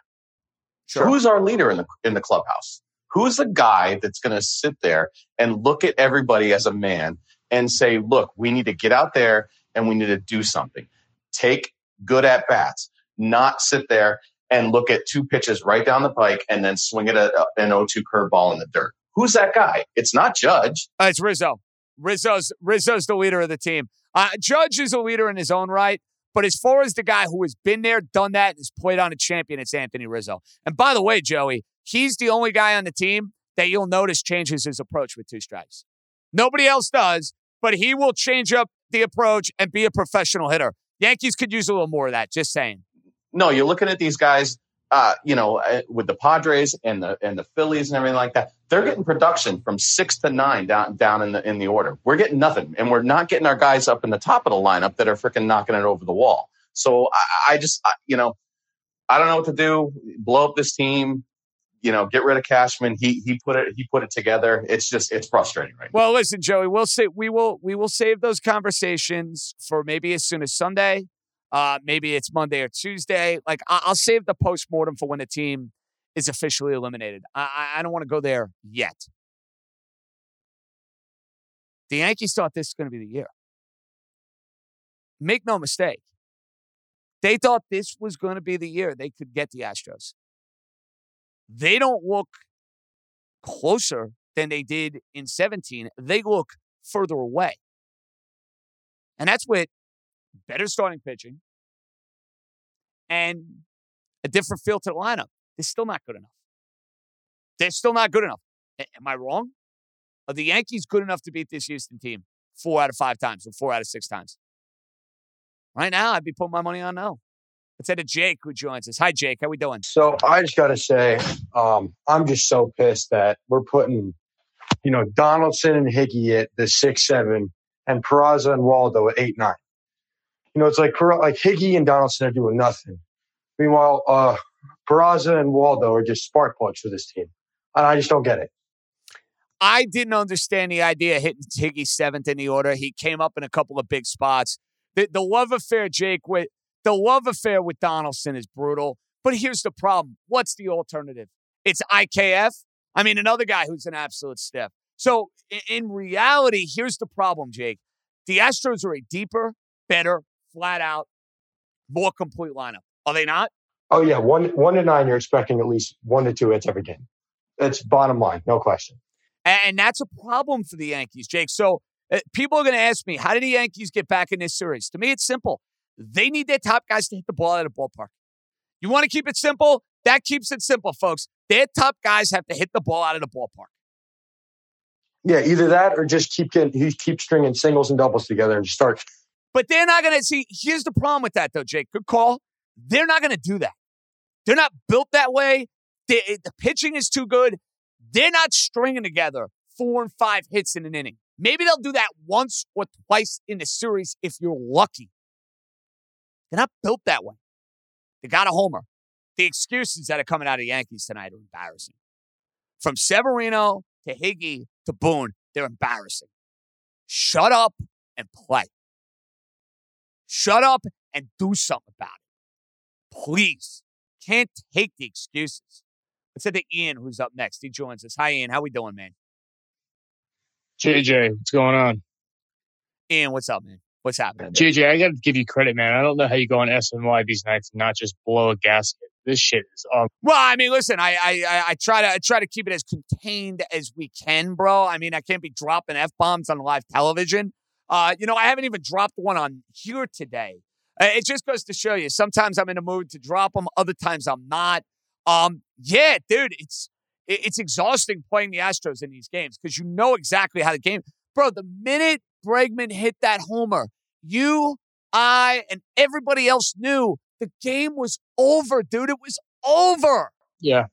Sure. Who's our leader in the in the clubhouse? Who's the guy that's going to sit there and look at everybody as a man and say, "Look, we need to get out there and we need to do something. Take good at bats, not sit there and look at two pitches right down the pike and then swing it at an 0-2 curveball in the dirt. Who's that guy? It's not Judge. Uh, it's Rizzo. Rizzo's Rizzo's the leader of the team. Uh, Judge is a leader in his own right, but as far as the guy who has been there, done that, and has played on a champion, it's Anthony Rizzo. And by the way, Joey, he's the only guy on the team that you'll notice changes his approach with two strikes. Nobody else does, but he will change up the approach and be a professional hitter. Yankees could use a little more of that. Just saying no, you're looking at these guys, uh, you know, uh, with the Padres and the and the Phillies and everything like that. They're getting production from six to nine down down in the in the order. We're getting nothing, and we're not getting our guys up in the top of the lineup that are freaking knocking it over the wall. So I, I just, I, you know, I don't know what to do. Blow up this team. you know, get rid of Cashman. He he put it he put it together. It's just it's frustrating right Well, listen, Joey, we'll say we will we will save those conversations for maybe as soon as Sunday. Uh, maybe it's Monday or Tuesday. Like I- I'll save the post mortem for when the team is officially eliminated. I, I- don't want to go there yet. The Yankees thought this was going to be the year. Make no mistake. They thought this was going to be the year they could get the Astros. They don't look closer than they did in 17. They look further away. And that's with better starting pitching and a different feel to the lineup. They're still not good enough. They're still not good enough. A- Am I wrong? Are the Yankees good enough to beat this Houston team four out of five times or four out of six times? Right now, I'd be putting my money on no. Let's head to Jake who joins us. Hi, Jake. How we doing? So I just got to say, um, I'm just so pissed that we're putting, you know, Donaldson and Higgy at the six seven, and Peraza and Waldo at eight nine. You know, it's like like Higgy and Donaldson are doing nothing. Meanwhile, uh, Peraza and Waldo are just spark plugs for this team, and I just don't get it. I didn't understand the idea of hitting Higgy seventh in the order. He came up in a couple of big spots. The, the love affair, Jake, with the love affair with Donaldson is brutal. But here's the problem: what's the alternative? It's IKF. I mean, another guy who's an absolute stiff. So in reality, here's the problem, Jake. The Astros are a deeper, better, flat out, more complete lineup. Are they not? Oh yeah, one one to nine, you're expecting at least one to two hits every game. That's bottom line, no question. And that's a problem for the Yankees, Jake. So uh, people are going to ask me, how did the Yankees get back in this series? To me, it's simple. They need their top guys to hit the ball out of the ballpark. You want to keep it simple? That keeps it simple, folks. Their top guys have to hit the ball out of the ballpark. Yeah, either that or just keep getting keep stringing singles and doubles together and just start. But they're not going to see. Here's the problem with that, though, Jake. Good call. They're not going to do that. They're not built that way. They, the pitching is too good. They're not stringing together four and five hits in an inning. Maybe they'll do that once or twice in the series if you're lucky. They're not built that way. They got a homer. The excuses that are coming out of the Yankees tonight are embarrassing. From Severino to Higgy to Boone, they're embarrassing. Shut up and play. Shut up and do something about it. Please. Can't take the excuses. Let's head to Ian, who's up next. He joins us. Hi, Ian. How we doing, man? JJ, what's going on? Ian, what's up, man? What's happening? JJ, I got to give you credit, man. I don't know how you go on SNY these nights and not just blow a gasket. This shit is ugly. Well, I mean, listen, I, I I- I try to I try to keep it as contained as we can, bro. I mean, I can't be dropping f bombs on live television. Uh, you know, I haven't even dropped one on here today. Uh, It just goes to show you. Sometimes I'm in a mood to drop them. Other times I'm not. Um, yeah, dude, it's it's exhausting playing the Astros in these games because you know exactly how the game, bro. The minute Bregman hit that homer, you, I, and everybody else knew the game was over, dude. It was over. Yeah.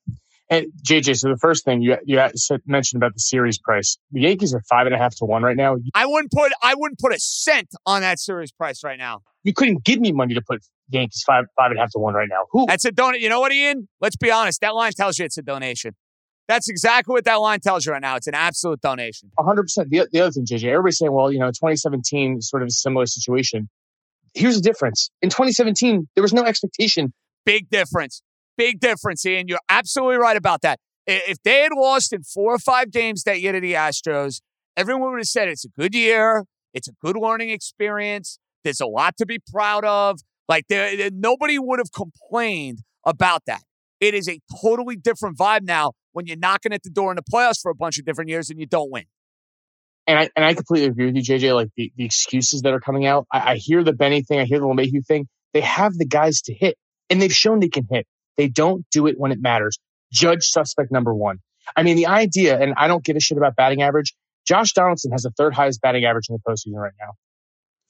And JJ, so the first thing you you mentioned about the series price, the Yankees are five and a half to one right now. I wouldn't put I wouldn't put a cent on that series price right now. you couldn't give me money to put Yankees five five and a half to one right now. Who? That's a donate. You know what, Ian? Let's be honest. That line tells you it's a donation. That's exactly what that line tells you right now. It's an absolute donation. hundred percent. The the other thing, JJ, everybody's saying, well, you know, 2017 sort of a similar situation. Here's the difference. In 2017, there was no expectation. Big difference. Big difference, Ian. You're absolutely right about that. If they had lost in four or five games that year to the Astros, everyone would have said it's a good year. It's a good learning experience. There's a lot to be proud of. Like there, nobody would have complained about that. It is a totally different vibe now when you're knocking at the door in the playoffs for a bunch of different years and you don't win. And I and I completely agree with you, JJ. Like the, the excuses that are coming out. I, I hear the Benny thing. I hear the LeMahieu thing. They have the guys to hit, and they've shown they can hit. They don't do it when it matters. Judge suspect number one. I mean, the idea, and I don't give a shit about batting average. Josh Donaldson has the third highest batting average in the postseason right now.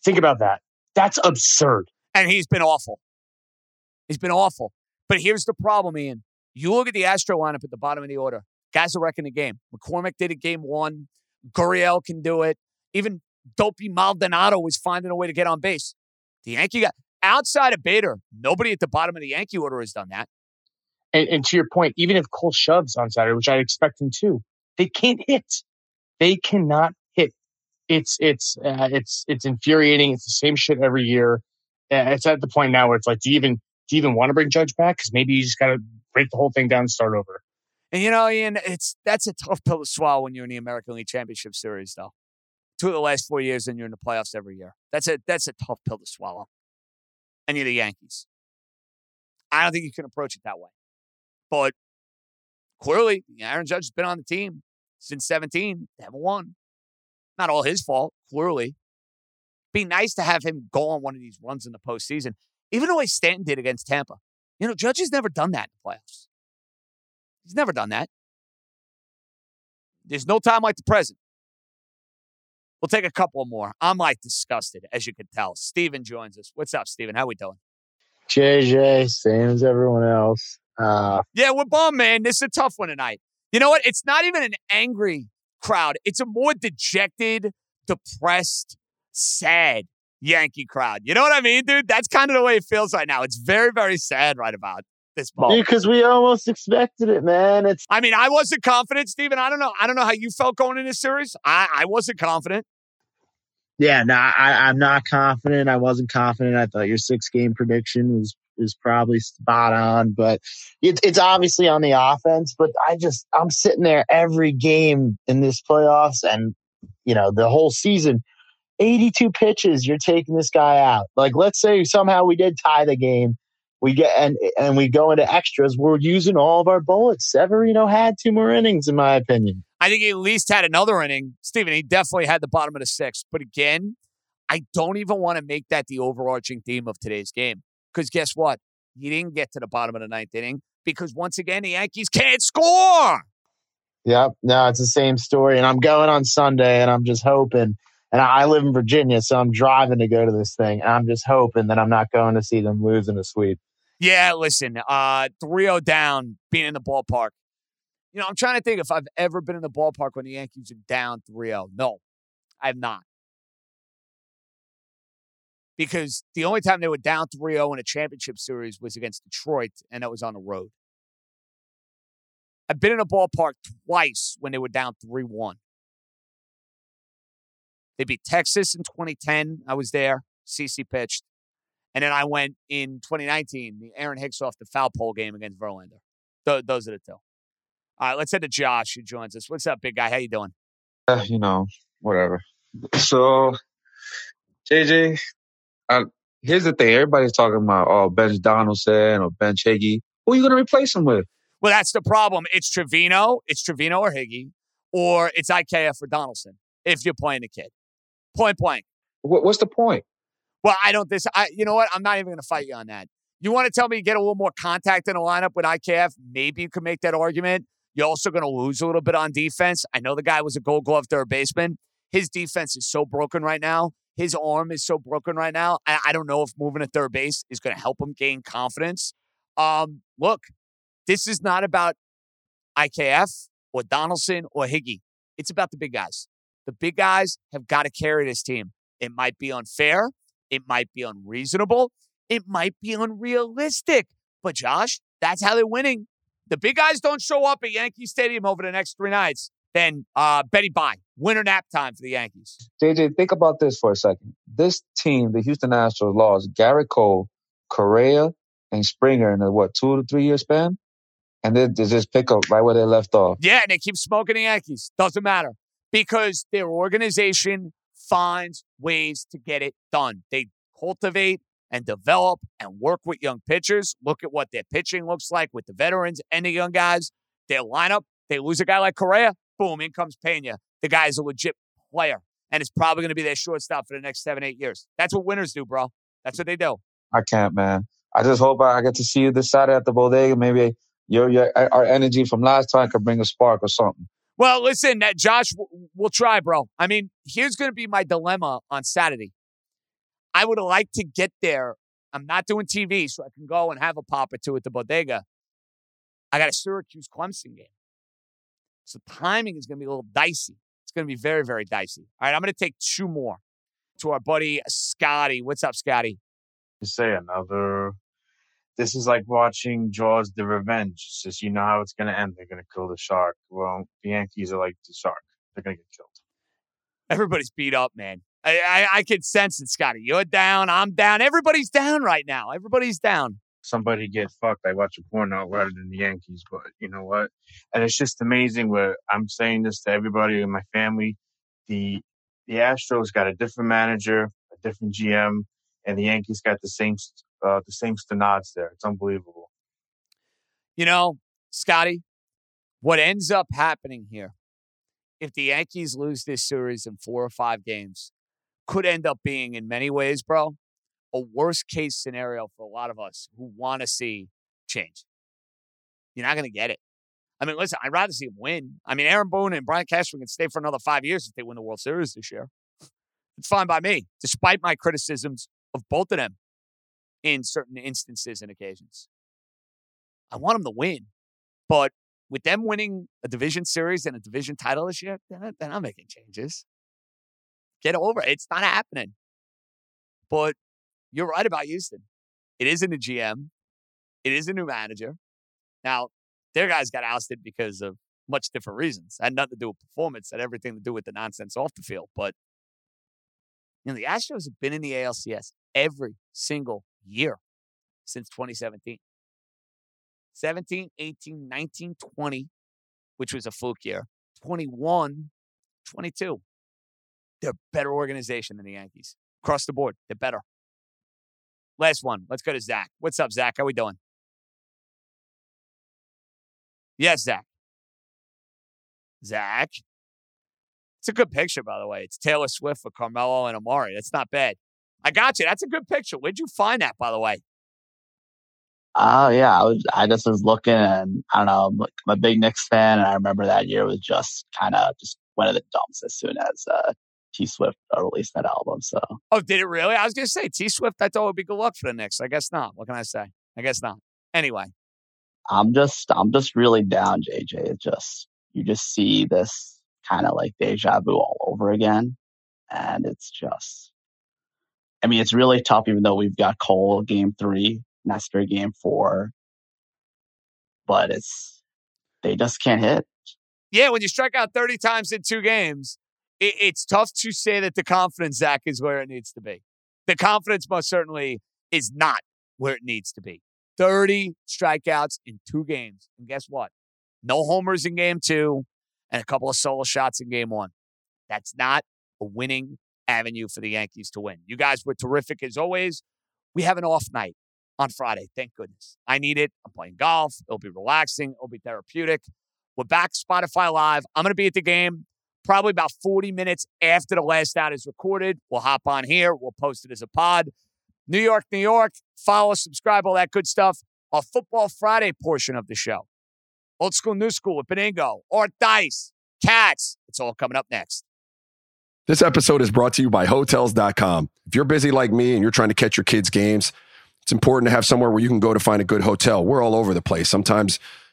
Think about that. That's absurd. and he's been awful. He's been awful. But here's the problem, Ian. You look at the Astro lineup at the bottom of the order. Guys are wrecking the game. McCormick did it game one. Gurriel can do it. Even Dopey Maldonado was finding a way to get on base. The Yankee got outside of Bader. Nobody at the bottom of the Yankee order has done that. And, and to your point, even if Cole shoves on Saturday, which I expect him to, they can't hit. They cannot hit. It's it's uh, it's it's infuriating. It's the same shit every year. Uh, it's at the point now where it's like, do you even do you even want to bring Judge back? Because maybe you just got to break the whole thing down and start over. And you know, Ian, it's that's a tough pill to swallow when you're in the American League Championship Series, though. Two of the last four years, and you're in the playoffs every year. That's a that's a tough pill to swallow. And you're the Yankees. I don't think you can approach it that way. But clearly, Aaron Judge has been on the team since 17. They haven't won. Not all his fault, clearly. Be nice to have him go on one of these runs in the postseason, even the way Stanton did against Tampa. You know, Judge has never done that in the playoffs. He's never done that. There's no time like the present. We'll take a couple more. I'm like disgusted, as you can tell. Steven joins us. What's up, Steven? How we doing? JJ, same as everyone else. Uh, Yeah, we're bummed, man. This is a tough one tonight. You know what? It's not even an angry crowd. It's a more dejected, depressed, sad Yankee crowd. You know what I mean, dude? That's kind of the way it feels right now. It's very, very sad right about this ball. because we almost expected it, man. It's I mean, I wasn't confident, Steven. I don't know. I don't know how you felt going in this series. I, I wasn't confident. yeah, no, I, I'm not confident. I wasn't confident. I thought your six game prediction was is probably spot on, but it's it's obviously on the offense. But I just I'm sitting there every game in this playoffs, and you know the whole season. 82 pitches, you're taking this guy out. Like, let's say somehow we did tie the game, we get and and we go into extras. We're using all of our bullets. Severino had two more innings, in my opinion. I think he at least had another inning. Steven, he definitely had the bottom of the sixth. But again, I don't even want to make that the overarching theme of today's game. Because guess what? He didn't get to the bottom of the ninth inning because once again, the Yankees can't score. Yep. No, it's the same story. And I'm going on Sunday and I'm just hoping. And I live in Virginia, so I'm driving to go to this thing. And I'm just hoping that I'm not going to see them lose in a sweep. Yeah, listen, uh, 3-0 down, being in the ballpark. You know, I'm trying to think if I've ever been in the ballpark when the Yankees are down 3-0. No, I have not. Because the only time they were down 3-0 in a championship series was against Detroit, and that was on the road. I've been in a ballpark twice when they were down 3-1. They beat Texas in 2010. I was there. CC pitched. And then I went in 2019, the Aaron Hicks off the foul pole game against Verlander. Th- those are the two. All right, let's head to Josh who joins us. What's up, big guy? How you doing? Uh, you know, whatever. So, JJ, uh, here's the thing. Everybody's talking about, oh, bench Donaldson or bench Higgy. Who are you going to replace him with? Well, that's the problem. It's Trevino, it's Trevino or Higgy, or it's IKF or Donaldson if you're playing the kid. Point blank. What, what's the point? Well, I don't this I you know what? I'm not even gonna fight you on that. You want to tell me you get a little more contact in the lineup with IKF? Maybe you can make that argument. You're also gonna lose a little bit on defense. I know the guy was a gold glove third baseman. His defense is so broken right now. His arm is so broken right now. I, I don't know if moving to third base is gonna help him gain confidence. Um, look, this is not about IKF or Donaldson or Higgy. It's about the big guys. The big guys have got to carry this team. It might be unfair. It might be unreasonable. It might be unrealistic. But Josh, that's how they're winning. The big guys don't show up at Yankee Stadium over the next three nights. Then uh, Betty Bye, winter nap time for the Yankees. JJ, think about this for a second. This team, the Houston Astros, lost Gerrit Cole, Correa, and Springer in a what two to three year span, and then they just pick up right where they left off. Yeah, and they keep smoking the Yankees. Doesn't matter because their organization finds ways to get it done. They cultivate and develop and work with young pitchers. Look at what their pitching looks like with the veterans and the young guys. Their lineup, they lose a guy like Correa, boom, in comes Pena. The guy's a legit player and it's probably going to be their shortstop for the next seven, eight years. That's what winners do, bro. That's what they do. I can't, man. I just hope I get to see you this Saturday at the bodega. Maybe your your our energy from last time could bring a spark or something. Well, listen, that Josh, we'll try, bro. I mean, here's going to be my dilemma on Saturday. I would like to get there. I'm not doing TV, so I can go and have a pop or two at the bodega. I got a Syracuse Clemson game. So timing is going to be a little dicey. It's going to be very, very dicey. All right, I'm going to take two more to our buddy Scotty. What's up, Scotty? You say another this is like watching Jaws: The Revenge. It's just you know how it's gonna end. They're gonna kill the shark. Well, the Yankees are like the shark. They're gonna get killed. Everybody's beat up, man. I, I, I can sense it, Scotty. You're down. I'm down. Everybody's down right now. Everybody's down. Somebody get fucked. I watch a porno rather than the Yankees, but you know what? And it's just amazing. Where I'm saying this to everybody in my family, the the Astros got a different manager, a different GM, and the Yankees got the same uh, the same Stenods there. It's unbelievable. You know, Scotty, what ends up happening here, if the Yankees lose this series in four or five games, could end up being, in many ways, bro, a worst case scenario for a lot of us who want to see change. You're not going to get it. I mean, listen, I'd rather see him win. I mean, Aaron Boone and Brian Cashman can stay for another five years if they win the World Series this year. It's fine by me, despite my criticisms of both of them in certain instances and occasions. I want them to win, but with them winning a division series and a division title this year, not, they're not making changes. Get over it. It's not happening. But you're right about Houston. It isn't a GM. It is a new manager. Now, their guys got ousted because of much different reasons. It had nothing to do with performance. Had everything to do with the nonsense off the field. But you know, the Astros have been in the ALCS every single year since 2017. 17, 18, 19, 20, which was a fluke year. 21, 22. They're better organization than the Yankees. Across the board, they're better. Last one. Let's go to Zach. What's up, Zach? How we doing? Yes, Zach. Zach. It's a good picture, by the way. It's Taylor Swift with Carmelo and Amar'e. That's not bad. I got you. That's a good picture. Where'd you find that, by the way? Oh yeah, I was. I just was looking, and I don't know. I'm, I'm a big Knicks fan, and I remember that year was just kind of just went in the dumps as soon as uh, T Swift uh, released that album. So Oh, did it really? I was to say T Swift. I thought it would be good luck for the Knicks. I guess not. What can I say? I guess not. Anyway, I'm just, I'm just really down, JJ. It just, you just see this kind of like deja vu all over again, and it's just, I mean, it's really tough. Even though we've got Cole game three, Nestor game four, but it's they just can't hit. yeah, when you strike out 30 times in two games, it, it's tough to say that the confidence, Zach, is where it needs to be. The confidence most certainly is not where it needs to be. 30 strikeouts in two games. And guess what? No homers in game two and a couple of solo shots in game one. That's not a winning avenue for the Yankees to win. You guys were terrific as always. We have an off night on Friday. Thank goodness. I need it. I'm playing golf. It'll be relaxing. It'll be therapeutic. We're back Spotify Live. I'm going to be at the game probably about 40 minutes after the last out is recorded. We'll hop on here. We'll post it as a pod. New York, New York. Follow, subscribe, all that good stuff. Our Football Friday portion of the show. Old school, new school with Benigno, Art Dice, Cats. It's all coming up next. This episode is brought to you by Hotels.com. If you're busy like me and you're trying to catch your kids' games, it's important to have somewhere where you can go to find a good hotel. We're all over the place. Sometimes,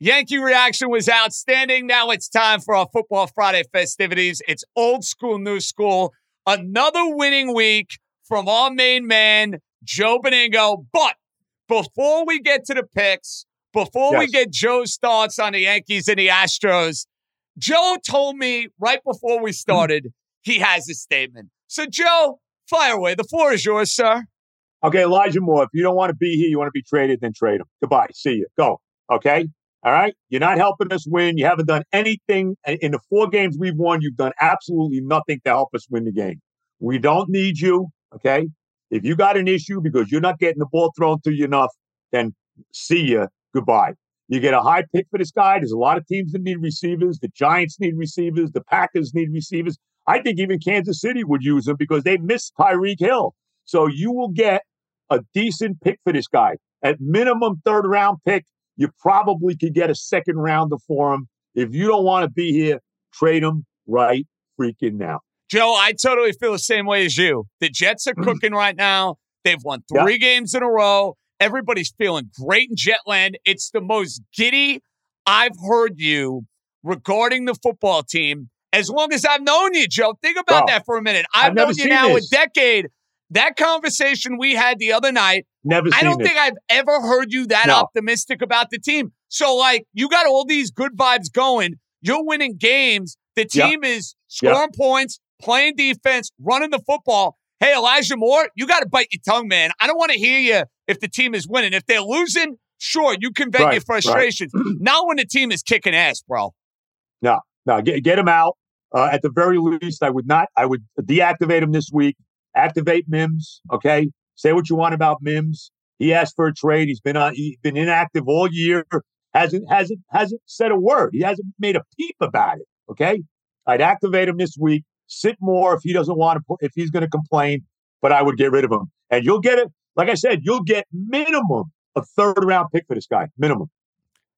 Yankee reaction was outstanding. Now it's time for our Football Friday festivities. It's old school, new school. Another winning week from our main man, Joe Benigno. But before we get to the picks, before we get Joe's thoughts on the Yankees and the Astros, Joe told me right before we started he has a statement. So, Joe, fire away. The floor is yours, sir. Okay, Elijah Moore, if you don't want to be here, you want to be traded, then trade him. Goodbye. See you. Go. Okay? All right? You're not helping us win. You haven't done anything. In the four games we've won, you've done absolutely nothing to help us win the game. We don't need you. Okay? If you got an issue because you're not getting the ball thrown to you enough, then see you. Goodbye. You get a high pick for this guy. There's a lot of teams that need receivers. The Giants need receivers. The Packers need receivers. I think even Kansas City would use him because they missed Tyreek Hill. So you will get a decent pick for this guy. At minimum, third round pick. You probably could get a second rounder for him If you don't want to be here, trade him right freaking now. Joe, I totally feel the same way as you. The Jets are cooking right now. They've won three Yeah. games in a row. Everybody's feeling great in Jetland. It's the most giddy I've heard you regarding the football team as long as I've known you, Joe. Think about Bro, that for a minute. I've I've, never known you seen now this. a decade. That conversation we had the other night, Never I don't this. think I've ever heard you that No. optimistic about the team. So, like, you got all these good vibes going. You're winning games. The Yeah. team is Yeah. scoring points, playing defense, running the football. Hey, Elijah Moore, you got to bite your tongue, man. I don't want to hear you if the team is winning. If they're losing, sure, you can vent Right, your right. frustrations. Not when the team is kicking ass, bro. No, no, get get him out. Uh, at the very least, I would not. I would deactivate him this week. Activate Mims. Okay, say what you want about Mims. He asked for a trade. He's been on. He's been inactive all year. Hasn't hasn't hasn't said a word. He hasn't made a peep about it. Okay, I'd activate him this week. Sit Moore if he doesn't want to. If he's going to complain, but I would get rid of him. And you'll get it. Like I said, you'll get minimum a third round pick for this guy. Minimum.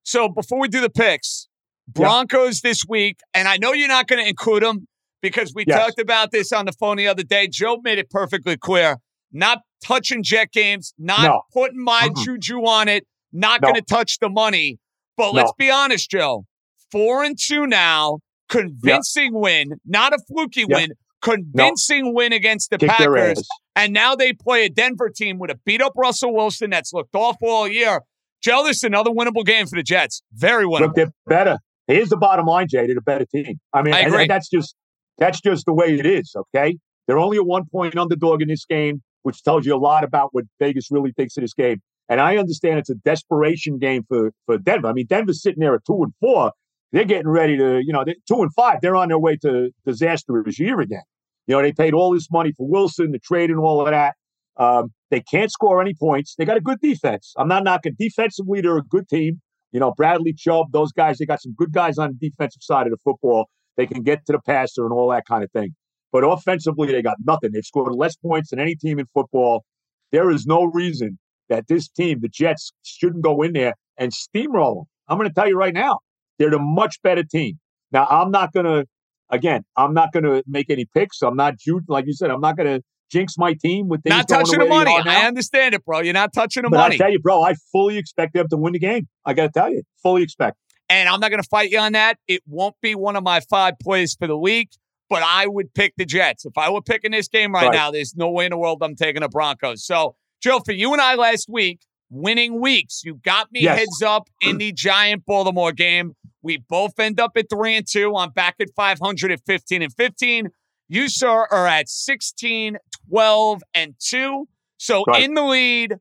So before we do the picks, Broncos this week, and I know you're not going to include them because we Yes. talked about this on the phone the other day. Joe made it perfectly clear. Not touching jet games, not No. putting my Mm-mm. juju on it, not No. going to touch the money. But let's be honest, Joe. Four and two now, convincing win, not a fluky Yeah. win, convincing win against the Kick Packers. And now they play a Denver team with a beat up Russell Wilson that's looked awful all year. Joe, this is another winnable game for the Jets. Very winnable. Look, they're better. Here's the bottom line, Jay. They're a better team. I mean, I and- and that's just that's just the way it is. Okay, they're only a one point underdog in this game, which tells you a lot about what Vegas really thinks of this game. And I understand it's a desperation game for for Denver. I mean, Denver's sitting there at two and four. They're getting ready to, you know, two and five. They're on their way to disastrous year again. You know, they paid all this money for Wilson, the trade, and all of that. Um, they can't score any points. They got a good defense. I'm not knocking defensively. They're a good team. You know, Bradley Chubb, those guys. They got some good guys on the defensive side of the football. They can get to the passer and all that kind of thing. But offensively, they got nothing. They've scored less points than any team in football. There is no reason that this team, the Jets, shouldn't go in there and steamroll them. I'm going to tell you right now, they're the much better team. Now, I'm not going to, again, I'm not going to make any picks. I'm not, ju- like you said, I'm not going to jinx my team with things Not touching the the money. I understand it, bro. You're not touching the But money. I tell you, bro, I fully expect them to win the game. I got to tell you, fully expect. And I'm not going to fight you on that. It won't be one of my five plays for the week, but I would pick the Jets. If I were picking this game right, Right. now, there's no way in the world I'm taking the Broncos. So, Joe, for you and I last week, winning weeks, you got me Yes. heads up in the Giant Baltimore game. We both end up at three and two. I'm back at 500 at 15 and 15. You, sir, are at 16, 12, and 2. So Right. in the lead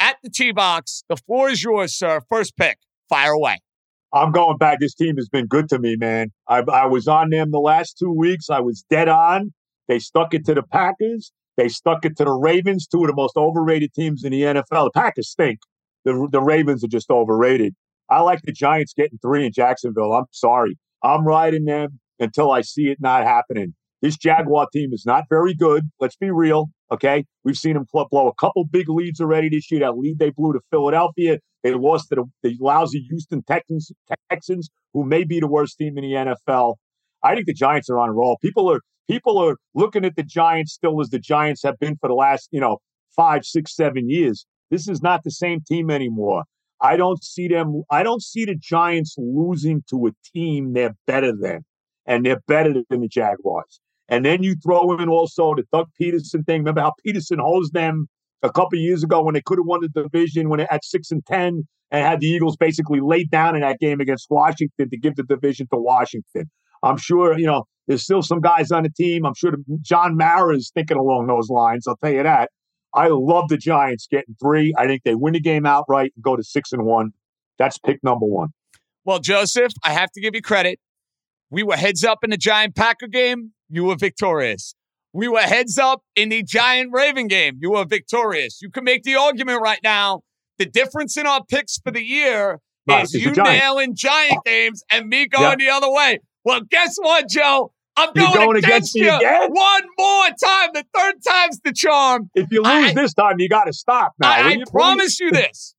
at the T box. The floor is yours, sir. First pick. Fire away. I'm going back. This team has been good to me, man. I, I was on them the last two weeks. I was dead on. They stuck it to the Packers. They stuck it to the Ravens, two of the most overrated teams in the NFL. The Packers stink. The, the Ravens are just overrated. I like the Giants getting three in Jacksonville. I'm sorry. I'm riding them until I see it not happening. This Jaguar team is not very good. Let's be real. Okay. We've seen them blow a couple big leads already this year. That lead they blew to Philadelphia. They lost to the, the lousy Houston Texans, Texans, who may be the worst team in the NFL. I think the Giants are on a roll. People are people are looking at the Giants still as the Giants have been for the last, you know, five, six, seven years. This is not the same team anymore. I don't see them. I don't see the Giants losing to a team they're better than, and they're better than the Jaguars. And then you throw in also the Doug Pederson thing. Remember how Pederson holds them a couple years ago when they could have won the division when they at six and ten and had the Eagles basically laid down in that game against Washington to give the division to Washington. I'm sure you know there's still some guys on the team. I'm sure John Mara is thinking along those lines. I'll tell you that. I love the Giants getting three. I think they win the game outright and go to six and one. That's pick number one. Well, Joseph, I have to give you credit. We were heads up in the Giant Packer game. You were victorious. We were heads up in the Giant Raven game. You were victorious. You can make the argument right now. The difference in our picks for the year Right, is you nailing Giant games and me going the other way. Well, guess what, Joe? I'm going, going against, against you again? one more time. The third time's the charm. If you lose this time, you got to stop now. I, I you, please? promise you this.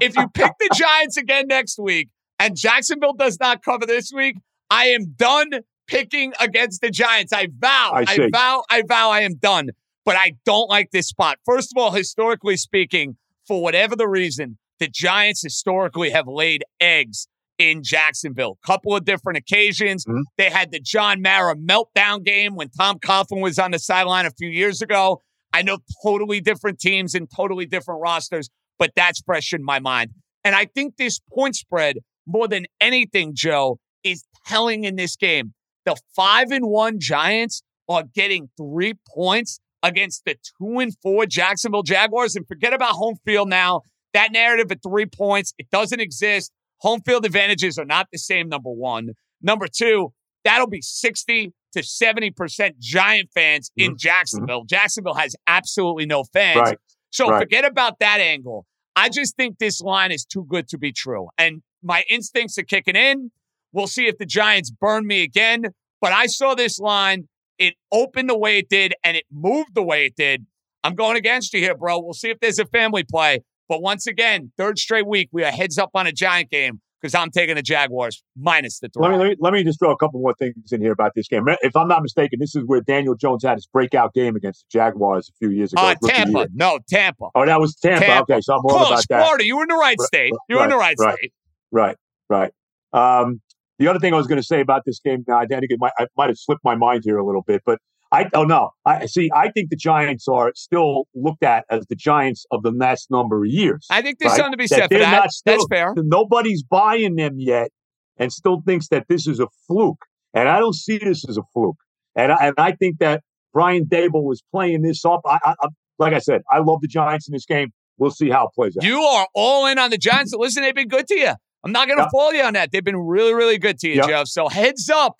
if you pick the Giants again next week, and Jacksonville does not cover this week, I am done picking against the Giants. I vow, I I, vow, I vow I am done. But I don't like this spot. First of all, historically speaking, for whatever the reason, the Giants historically have laid eggs in Jacksonville. Couple of different occasions. Mm-hmm. They had the John Mara meltdown game when Tom Coughlin was on the sideline a few years ago. I know totally different teams and totally different rosters, but that's fresh in my mind. And I think this point spread, more than anything, Joe, is telling in this game. The five and one Giants are getting three points against the two and four Jacksonville Jaguars. And forget about home field now. That narrative at three points, it doesn't exist. Home field advantages are not the same, number one. Number two, that'll be 60 to 70% Giant fans mm-hmm. in Jacksonville. Mm-hmm. Jacksonville has absolutely no fans. Right. So Right. forget about that angle. I just think this line is too good to be true. And my instincts are kicking in. We'll see if the Giants burn me again. But I saw this line. It opened the way it did and it moved the way it did. I'm going against you here, bro. We'll see if there's a family play. But once again, third straight week, we are heads up on a Giant game because I'm taking the Jaguars minus the three. Let me, let me let me just throw a couple more things in here about this game. If I'm not mistaken, this is where Daniel Jones had his breakout game against the Jaguars a few years ago. Uh, Tampa. year. No, Tampa. Oh, that was Tampa. Tampa. Okay, so I'm wrong Close, about that. Florida. You were in the right Right, state. You were in the right, right, state. Right, right. Um, the other thing I was going to say about this game, uh, now I think it might, I might have slipped my mind here a little bit, but I oh no, I see. I think the Giants are still looked at as the Giants of the last number of years. I think there's right? something to be said for that. not That's fair. Nobody's buying them yet, and still thinks that this is a fluke. And I don't see this as a fluke. And I, and I think that Brian Daboll was playing this up. I, I, I like I said, I love the Giants in this game. We'll see how it plays out. You are all in on the Giants. Listen, they've been good to you. I'm not going to Yeah. fault you on that. They've been really, really good to you, Yeah. Jeff. So heads up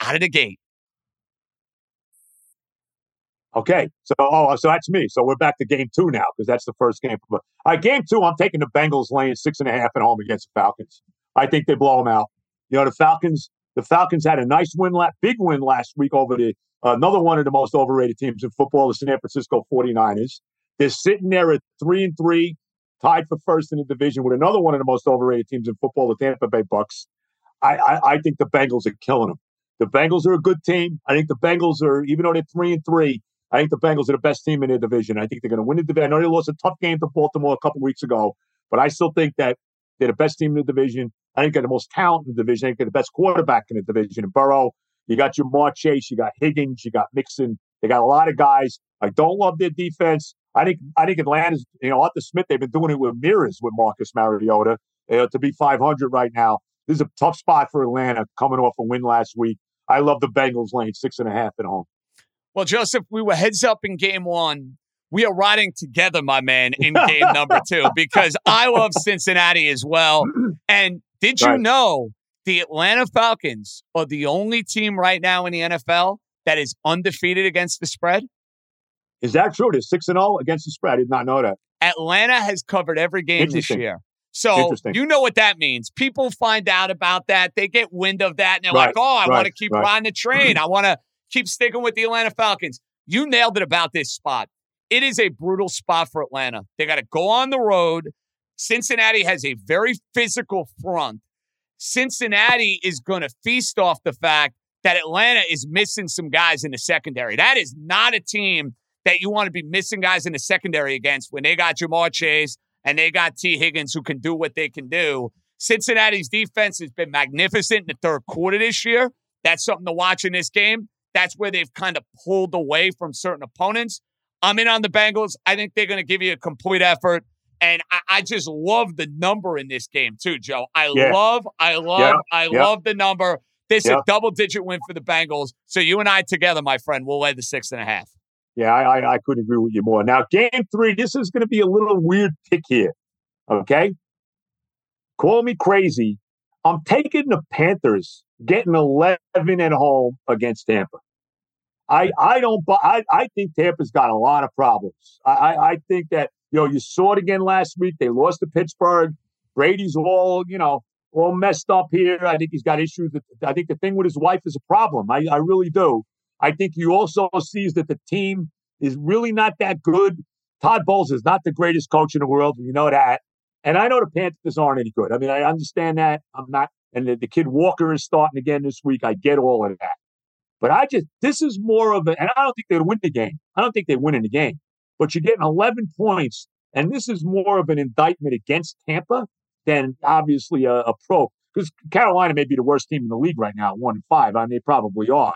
out of the gate. Okay, so oh, so that's me. So we're back to game two now because that's the first game. All right, uh, game two, I'm taking the Bengals laying six and a half at home against the Falcons. I think they blow them out. You know, the Falcons. The Falcons had a nice win, la- big win last week over the another one of the most overrated teams in football, the San Francisco 49ers. They're sitting there at three and three, tied for first in the division with another one of the most overrated teams in football, the Tampa Bay Bucks. I, I, I think the Bengals are killing them. The Bengals are a good team. I think the Bengals are, even though they're three and three, I think the Bengals are the best team in their division. I think they're going to win the division. I know they lost a tough game to Baltimore a couple weeks ago, but I still think that they're the best team in the division. I think they're the most talented in the division. I think they're the best quarterback in the division. And Burrow, you got Ja'Marr Chase, you got Higgins, you got Mixon. They got a lot of guys. I don't love their defense. I think I think Atlanta's, you know, Arthur Smith, they've been doing it with mirrors with Marcus Mariota uh, to be 500 right now. This is a tough spot for Atlanta coming off a win last week. I love the Bengals laying six and a half at home. Well, Joseph, we were heads up in game one. We are riding together, my man, in game number two because I love Cincinnati as well. And did you Right. know the Atlanta Falcons are the only team right now in the NFL that is undefeated against the spread? Is that true? They're six and zero against the spread. I did not know that. Atlanta has covered every game this year. So you know what that means. People find out about that. They get wind of that and they're Right, like, oh, I want to keep right. riding the train. I want to keep sticking with the Atlanta Falcons. You nailed it about this spot. It is a brutal spot for Atlanta. They got to go on the road. Cincinnati has a very physical front. Cincinnati is going to feast off the fact that Atlanta is missing some guys in the secondary. That is not a team that you want to be missing guys in the secondary against when they got Ja'Marr Chase and they got Tee Higgins who can do what they can do. Cincinnati's defense has been magnificent in the third quarter this year. That's something to watch in this game. That's where they've kind of pulled away from certain opponents. I'm in on the Bengals. I think they're going to give you a complete effort. And I, I just love the number in this game, too, Joe. I Yeah. love, I love, Yeah. I Yeah. love the number. This is Yeah. a double digit win for the Bengals. So you and I together, my friend, we'll lay the six and a half. Yeah, I, I, I couldn't agree with you more. Now, game three, this is going to be a little weird pick here. Okay. Call me crazy. I'm taking the Panthers getting 11 at home against Tampa. I, I don't, I, I think Tampa's got a lot of problems. I, I, I think that, you know, you saw it again last week. They lost to Pittsburgh. Brady's all, you know, all messed up here. I think he's got issues. I think the thing with his wife is a problem. I, I really do. I think he also sees that the team is really not that good. Todd Bowles is not the greatest coach in the world. You know that. And I know the Panthers aren't any good. I mean, I understand that. I'm not, and the, the kid Walker is starting again this week. I get all of that. But I just, this is more of a, and I don't think they'd win the game. I don't think they win in the game. But you're getting 11 points, and this is more of an indictment against Tampa than obviously a, a pro. Because Carolina may be the worst team in the league right now, one and five. I mean, they probably are.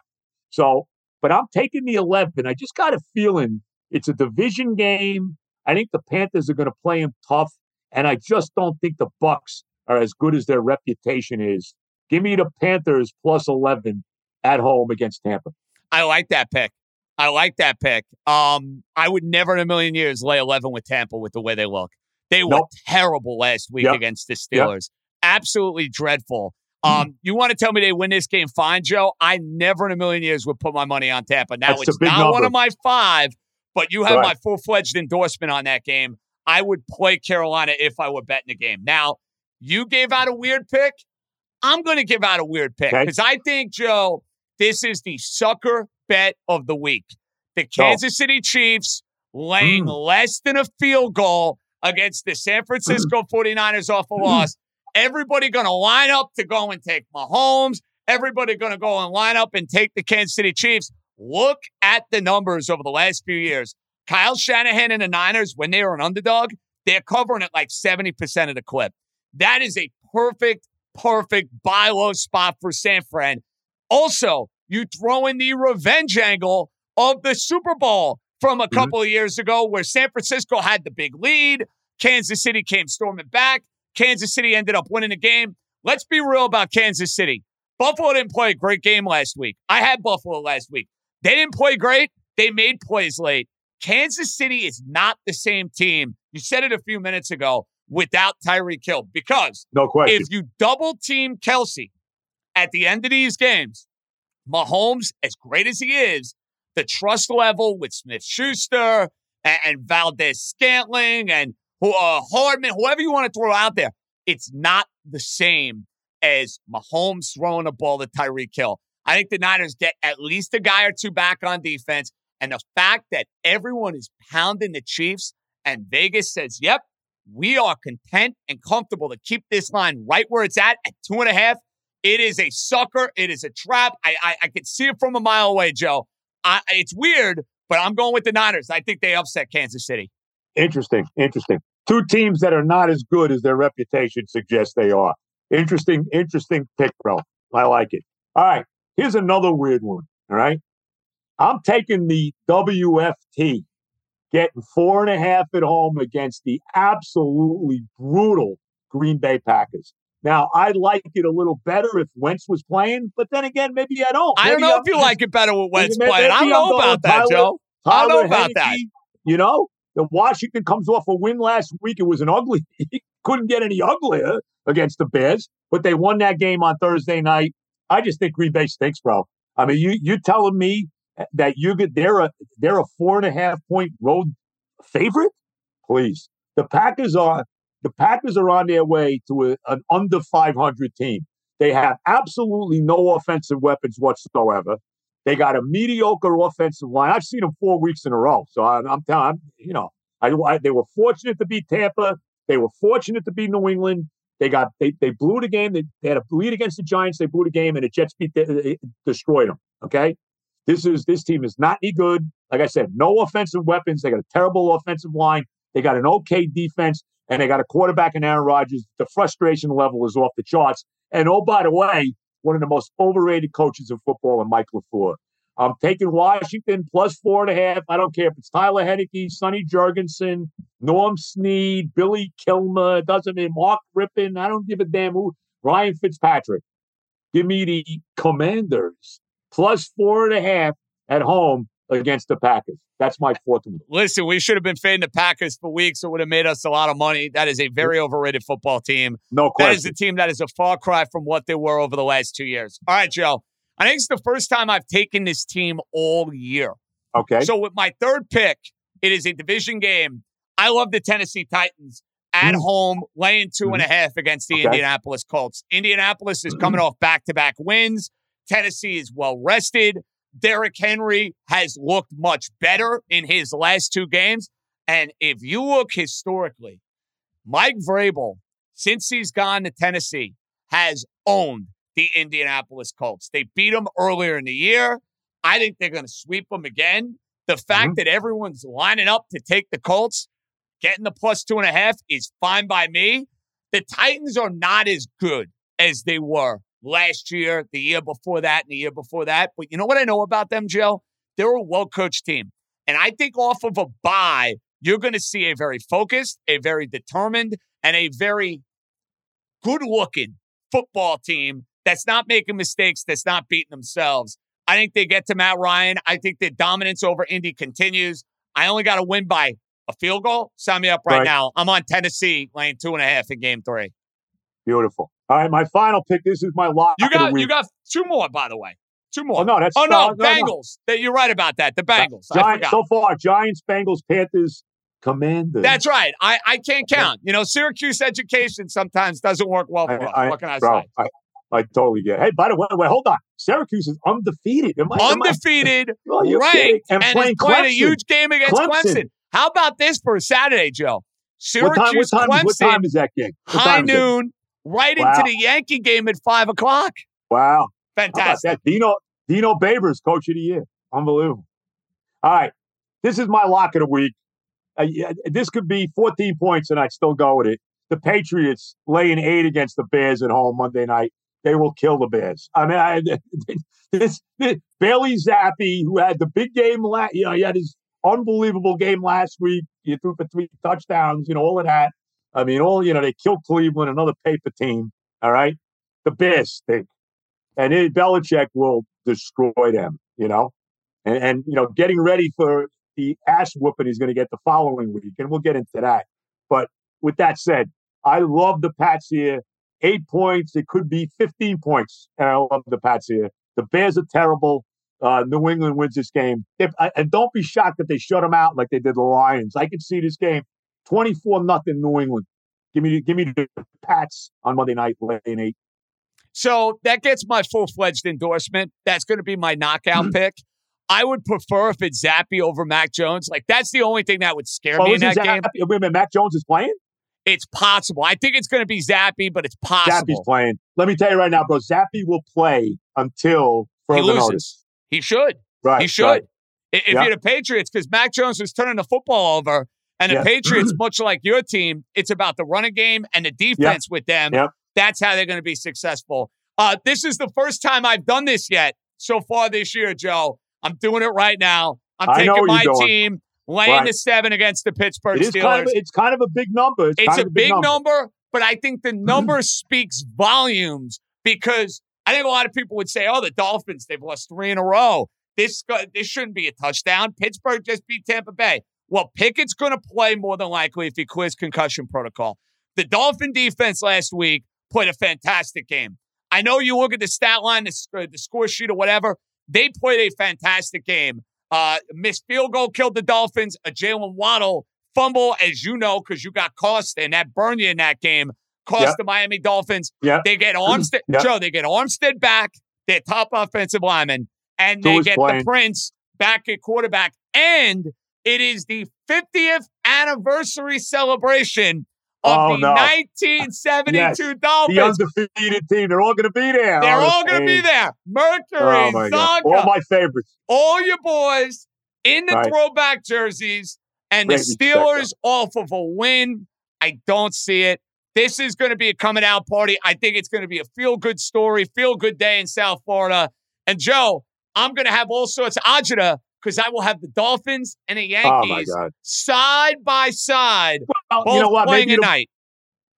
So, but I'm taking the 11. I just got a feeling it's a division game. I think the Panthers are going to play them tough, and I just don't think the Bucks are as good as their reputation is. Give me the Panthers plus 11 at home against Tampa. I like that pick. I like that pick. Um, I would never in a million years lay 11 with Tampa with the way they look. They were Nope. terrible last week Yep. against the Yep. Steelers. Absolutely dreadful. Um, you want to tell me they win this game fine, Joe? I never in a million years would put my money on Tampa. Now That's it's not one of my five, but you have Right. my full fledged endorsement on that game. I would play Carolina if I were betting the game. Now, you gave out a weird pick. I'm going to give out a weird pick Okay. because I think, Joe, this is the sucker bet of the week. The Kansas City Chiefs laying Mm. less than a field goal against the San Francisco 49ers off a loss. Everybody going to line up to go and take Mahomes. Everybody going to go and line up and take the Kansas City Chiefs. Look at the numbers over the last few years. Kyle Shanahan and the Niners, when they are an underdog, they're covering it like 70% of the clip. That is a perfect, perfect buy low spot for San Fran. Also, you throw in the revenge angle of the Super Bowl from a mm-hmm. couple of years ago where San Francisco had the big lead. Kansas City came storming back. Kansas City ended up winning the game. Let's be real about Kansas City. Buffalo didn't play a great game last week. I had Buffalo last week. They didn't play great. They made plays late. Kansas City is not the same team. You said it a few minutes ago without Tyreek Hill because No question. if you double team Kelce at the end of these games, Mahomes, as great as he is, the trust level with Smith Schuster and, and Valdes Scantling and uh, Hardman, whoever you want to throw out there, it's not the same as Mahomes throwing a ball to Tyreek Hill. I think the Niners get at least a guy or two back on defense. And the fact that everyone is pounding the Chiefs and Vegas says, yep, we are content and comfortable to keep this line right where it's at at two and a half. It is a sucker. It is a trap. I I, I can see it from a mile away, Joe. I, it's weird, but I'm going with the Niners. I think they upset Kansas City. Interesting. Interesting. Two teams that are not as good as their reputation suggests they are. Interesting, interesting pick, bro. I like it. All right. Here's another weird one. All right. I'm taking the WFT, getting four and a half at home against the absolutely brutal Green Bay Packers. Now, I like it a little better if Wentz was playing, but then again, maybe I don't. I don't know I'm if you like it better with Wentz Maybe- playing. I don't know about that, Tyler- Joe. I don't know about that. You know, the Washington comes off a win last week. It was an ugly. Couldn't get any uglier against the Bears, but they won that game on Thursday night. I just think Green Bay stinks, bro. I mean, you you telling me that you get they're a they're a four and a half point road favorite? Please, the Packers are the Packers are on their way to a, an under 500 team. They have absolutely no offensive weapons whatsoever. They got a mediocre offensive line. I've seen them four weeks in a row. So I'm, I'm telling you know, I, I, they were fortunate to beat Tampa. They were fortunate to beat New England. They got they, they blew the game. They, they had a lead against the Giants. They blew the game, and the Jets beat the, destroyed them. Okay, this is this team is not any good. Like I said, no offensive weapons. They got a terrible offensive line. They got an okay defense, and they got a quarterback in Aaron Rodgers. The frustration level is off the charts. And oh, by the way, one of the most overrated coaches in football, and Mike LaFleur. I'm taking Washington plus four and a half. I don't care if it's Tyler Heinicke, Sonny Jurgensen, Norm Snead, Billy Kilmer, it doesn't mean Mark Rypien. I don't give a damn who. Ryan Fitzpatrick. Give me the Commanders plus four and a half at home against the Packers. That's my fourth one. Listen, we should have been fading the Packers for weeks. It would have made us a lot of money. That is a very overrated football team. No question. That is a team that is a far cry from what they were over the last two years. All right, Joe. I think it's the first time I've taken this team all year. Okay. So with my third pick, it is a division game. I love the Tennessee Titans at home, laying two and a half against the Mm. Okay. Indianapolis Colts. Indianapolis is coming off back to back wins. Tennessee is well rested. Derrick Henry has looked much better in his last two games. And if you look historically, Mike Vrabel, since he's gone to Tennessee, has owned the Indianapolis Colts. They beat them earlier in the year. I think they're going to sweep them again. The fact Mm-hmm. that everyone's lining up to take the Colts, getting the plus two and a half is fine by me. The Titans are not as good as they were last year, the year before that, and the year before that. But you know what I know about them, Joe? They're a well coached team. And I think off of a bye, you're going to see a very focused, a very determined, and a very good looking football team that's not making mistakes, that's not beating themselves. I think they get to Matt Ryan. I think the dominance over Indy continues. I only got to win by a field goal. Sign me up right, Right. now. I'm on Tennessee laying two and a half in game three. Beautiful. All right, my final pick. This is my lock. You got you got two more, by the way. Two more. Oh no, that's Oh no, no, no. Bengals. That you're right about that. The Bengals. I Giants so far. Giants, Bengals, Panthers, Commanders. That's right. I, I can't count. You know, Syracuse education sometimes doesn't work well for us. what can I bro, say? I, I totally get. It. Hey, by the way, wait, hold on. Syracuse is undefeated. Am I, am I- Undefeated, ranked, and, And playing playing a huge game against Clemson. Clemson. How about this for a Saturday, Joe? What time? What Syracuse, time? Clemson, What time is that game? What high noon, right Wow. into the Yankee game at five o'clock. Wow. Fantastic. Dino Dino Babers, coach of the year. Unbelievable. All right. This is my lock of the week. Uh, yeah, this could be 14 points, and I'd still go with it. The Patriots laying eight against the Bears at home Monday night. They will kill the Bears. I mean, I, this, this Bailey Zappe, who had the big game last, you know, he had his unbelievable game last week. He threw for three touchdowns, you know, all of that. I mean, all you know, they killed Cleveland, another paper team. All right, the Bears stink, and it, Belichick will destroy them. You know, and, and you know, getting ready for the ass whooping he's going to get the following week, and we'll get into that. But with that said, I love the Pats here. Eight points, it could be 15 points, and I love the Pats here. The Bears are terrible. Uh, New England wins this game. If, and don't be shocked that they shut them out like they did the Lions. I could see this game 24 nothing New England. Give me, give me the Pats on Monday night, laying eight. So that gets my full fledged endorsement. That's going to be my knockout mm. pick. I would prefer if it's Zappe over Mac Jones. Like that's the only thing that would scare Oh, me in that game. Zapp- Wait a minute, Mac Jones is playing? It's possible. I think it's going to be Zappe, but it's possible. Zappe's playing. Let me tell you right now, bro. Zappe will play until he further loses. notice. He should. Right, He should. right. If Yeah. you're the Patriots, because Mac Jones was turning the football over, and the Patriots, much like your team, it's about the running game and the defense with them. Yep. That's how they're going to be successful. Uh, this is the first time I've done this yet so far this year, Joe. I'm doing it right now. I'm taking my team, laying Right. the seven against the Pittsburgh Steelers. kind of it's kind of a big number. It's, It's a a big number. but I think the number speaks volumes because I think a lot of people would say, "Oh, the Dolphins, they've lost three in a row. This this shouldn't be a touchdown." Pittsburgh just beat Tampa Bay. Well, Pickett's going to play more than likely if he clears concussion protocol. The Dolphin defense last week played a fantastic game. I know you look at the stat line, the, sc- the score sheet, or whatever. They played a fantastic game. Uh, missed field goal killed the Dolphins. A Jaylen Waddle fumble, as you know, because you got cost and that burned you in that game, cost Yep. the Miami Dolphins. Yep. They get Armstead, Yep. Joe, they get Armstead back, their top offensive lineman, and they get playing? the Prince back at quarterback. And it is the 50th anniversary celebration of Oh, the no. 1972 Yes. Dolphins. The undefeated team. They're all going to be there. They're all going to be there. Mercury, Oh. Csonka, All my favorites. all your boys in the Right. throwback jerseys, and Great the Steelers off of a win. I don't see it. This is going to be a coming out party. I think it's going to be a feel good story, feel good day in South Florida. And Joe, I'm going to have all sorts of agita because I will have the Dolphins and the Oh, Yankees God. side by side, Well, both you know what? playing Maybe at the- night.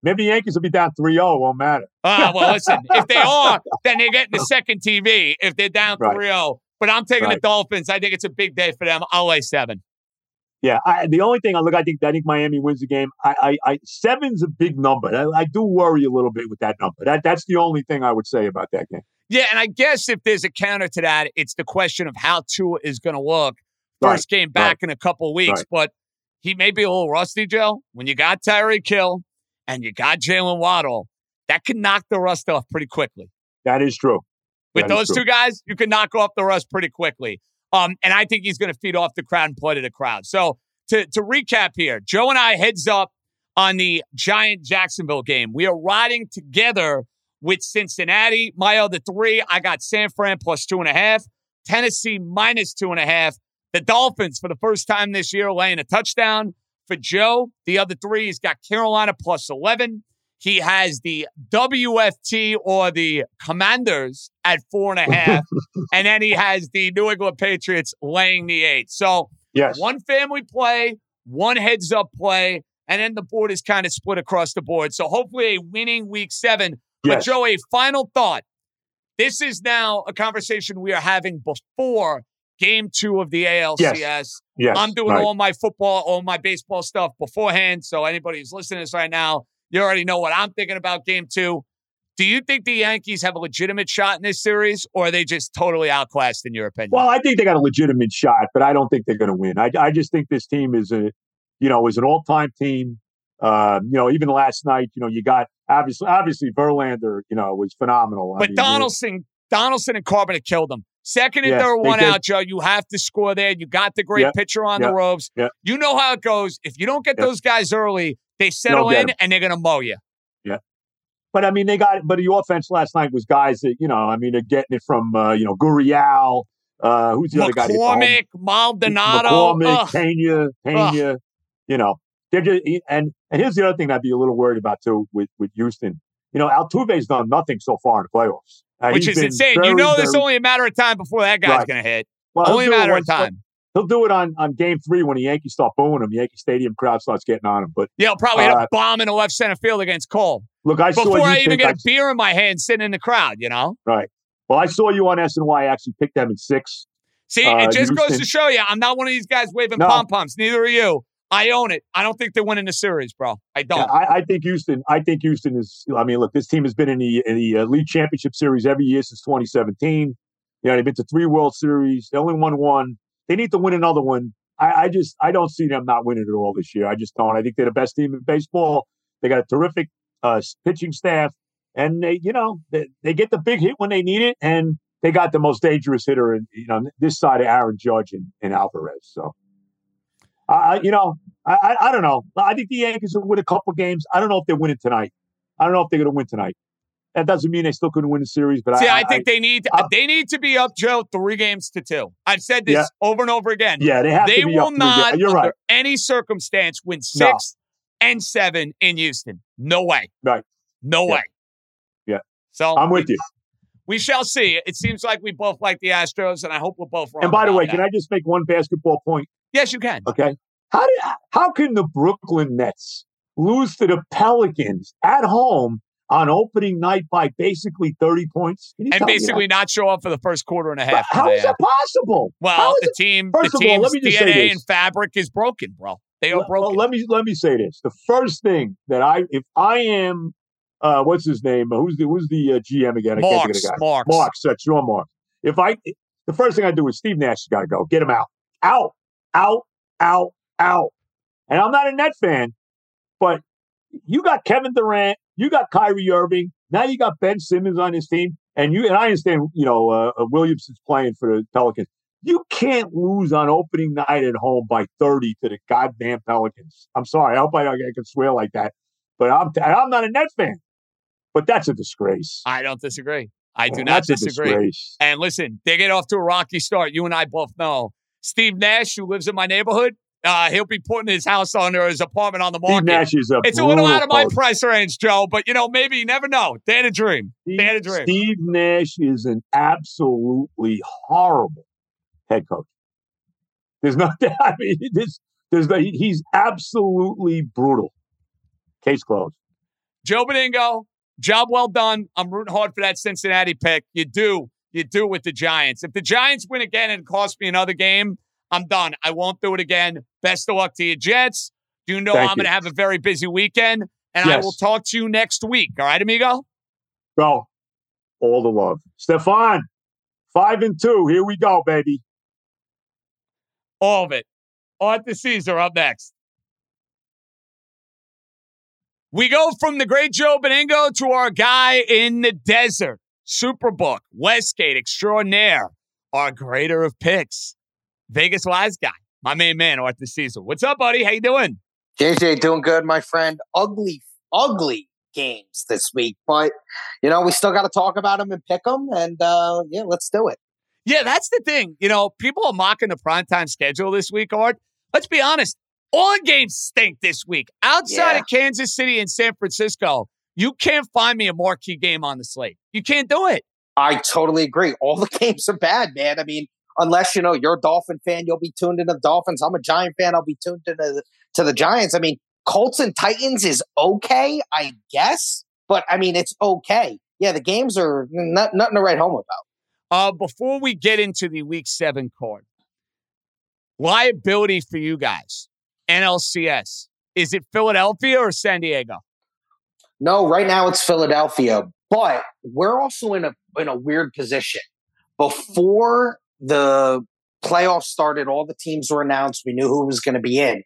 Maybe the Yankees will be down 3 0. Won't matter. Ah, well, listen, if they are, then they're getting the second TV if they're down Right. 3 0. But I'm taking the Dolphins. I think it's a big day for them. I'll lay seven. Yeah, I, the only thing I look, I think, I think Miami wins the game. I, I, I seven's a big number. I, I do worry a little bit with that number. That, that's the only thing I would say about that game. Yeah, and I guess if there's a counter to that, it's the question of how Tua is going to look Right, first game back in a couple weeks. right. But he may be a little rusty, Joe. When you got Tyreek Hill and you got Jaylen Waddle, that can knock the rust off pretty quickly. That is true. With That those true. two guys, you can knock off the rust pretty quickly. Um, and I think he's going to feed off the crowd and play to the crowd. So to to recap here, Joe and I heads up on the Giant Jacksonville game. We are riding together with Cincinnati. My other three, I got San Fran plus two and a half, Tennessee minus two and a half, the Dolphins for the first time this year laying a touchdown. For Joe, the other three, he's got Carolina plus 11. He has the WFT or the Commanders at four and a half. and then he has the New England Patriots laying the eight. So Yes. one family play, one heads up play, and then the board is kind of split across the board. So hopefully a winning week seven. But Yes. Joe, a final thought. This is now a conversation we are having before game two of the ALCS. Yes, I'm doing right. all my football, all my baseball stuff beforehand. So anybody who's listening to this right now, you already know what I'm thinking about game two. Do you think the Yankees have a legitimate shot in this series, or are they just totally outclassed in your opinion? Well, I think they got a legitimate shot, but I don't think they're going to win. I, I just think this team is a, you know, is an all-time team. Uh, you know, even last night, you know, you got obviously, obviously Verlander, you know, was phenomenal. I But mean, Donaldson, Donaldson and Corbin have killed them. Second and Yes, third one did. out, Joe. You have to score there. You got the great Yep, pitcher on the yep, ropes. yep. You know how it goes. If you don't get those guys early, they settle in in 'em. and they're going to mow you. Yeah. But I mean, they got, but the offense last night was guys that, you know, I mean, they're getting it from, uh, you know, Gurriel. Uh, who's the other guy? that hit the home- McCormick, Maldonado. McCormick, Ugh. Pena, Pena. You know, they're just, and and here's the other thing I'd be a little worried about too with with Houston. You know, Altuve's done nothing so far in the playoffs, Uh, Which is insane. you know, there's only a matter of time before that guy's Right. going to hit. Well, only a matter of time. He'll do it on on game three when the Yankees start booing him. Yankee Stadium crowd starts getting on him. But Yeah, I'll probably hit uh, a bomb in the left center field against Cole. Look, I saw Before I even get I- a beer in my hand sitting in the crowd, you know? Right. Well, I saw you on SNY actually pick them in six. See, Uh, it just goes to show you, I'm not one of these guys waving No. pom poms. Neither are you. I own it. I don't think they're winning the series, bro. I don't. Yeah, I, I think Houston. I think Houston is. I mean, look, this team has been in the in the uh, league championship series every year since 2017. You know, they've been to three World Series. They only won one. They need to win another one. I, I just I don't see them not winning it all this year. I just don't. I think they're the best team in baseball. They got a terrific uh, pitching staff, and they, you know, they, they get the big hit when they need it, and they got the most dangerous hitter, in, you know, this side of Aaron Judge and, and Alvarez. So, I, I- you know, I, I I don't know. I think the Yankees will win a couple games. I don't know if they're winning tonight. I don't know if they're going to win tonight. That doesn't mean they still couldn't win the series, but See, I, I, think they need they need to be up, Joe, three games to two. I've said this Yeah. over and over again. Yeah, they have to They will not. You're under right. any circumstance, win No. six and seven in Houston. No way. Right. No Yeah. way. Yeah. So I'm with you. We shall see. It seems like we both like the Astros, and I hope we're both wrong. And by the way, that. can I just make one basketball point? Yes, you can. Okay. How did how can the Brooklyn Nets lose to the Pelicans at home on opening night by basically 30 points? And basically not show up for the first quarter and a half. How is that possible? Well, the team, First the of all, team's let me just say DNA this. and fabric is broken, bro. They are Well, broken. well, let me let me say this. The first thing that I if I am uh what's his name? Who's the who's the uh, GM again? I can't think of Marks, the guy. Marks. Marks, that's Sean Marks. If I the first thing I do is Steve Nash has got to go. Get him out. Out. Out. Out. Out. And I'm not a Net fan, but you got Kevin Durant, you got Kyrie Irving, now you got Ben Simmons on his team, and you and I understand, you know, uh, uh, Williamson's playing for the Pelicans. You can't lose on opening night at home by 30 to the goddamn Pelicans. I'm sorry. I hope I, I can swear like that, but I'm I'm not a Net fan. But that's a disgrace. I don't disagree. I do Well, not that's a disagree. disgrace. And listen, they get off to a rocky start. You and I both know. Steve Nash, who lives in my neighborhood, uh, he'll be putting his house on or his apartment on the Steve market. Nash is a it's a little out of my price range, Joe, but you know, maybe you never know. They had a dream. They had a dream. Steve Nash is an absolutely horrible head coach. There's no, I mean, this, there's no, he's absolutely brutal. Case closed. Joe Benigno, job well done. I'm rooting hard for that Cincinnati pick. You do. You do with the Giants. If the Giants win again and it costs me another game, I'm done. I won't do it again. Best of luck to you, Jets. You know Thank I'm going to have a very busy weekend, and I will talk to you next week. All right, amigo? Go. All the love. Stefan, five and two. Here we go, baby. All of it. Arthur Caesar up next. We go from the great Joe Benigno to our guy in the desert, Superbook, Westgate extraordinaire, our grader of picks, Vegas wise guy, my main man, Arthur Caesar. What's up, buddy? How you doing? JJ doing good, my friend. Ugly, ugly games this week, but you know we still got to talk about them and pick them, and uh, yeah, let's do it. Yeah, that's the thing. You know, people are mocking the primetime schedule this week, Art. Let's be honest. All games stink this week. Outside Yeah. of Kansas City and San Francisco, you can't find me a marquee game on the slate. You can't do it. I totally agree. All the games are bad, man. I mean, unless you know you're a Dolphin fan, you'll be tuned into the Dolphins. I'm a Giant fan. I'll be tuned into the, to the Giants. I mean, Colts and Titans is okay, I guess, but I mean it's okay. Yeah, the games are not, nothing to write home about. Uh, before we get into the week seven card, liability for you guys, NLCS. Is it Philadelphia or San Diego? No, right now it's Philadelphia, but we're also in a in a weird position. Before the playoffs started, all the teams were announced. We knew who was going to be in.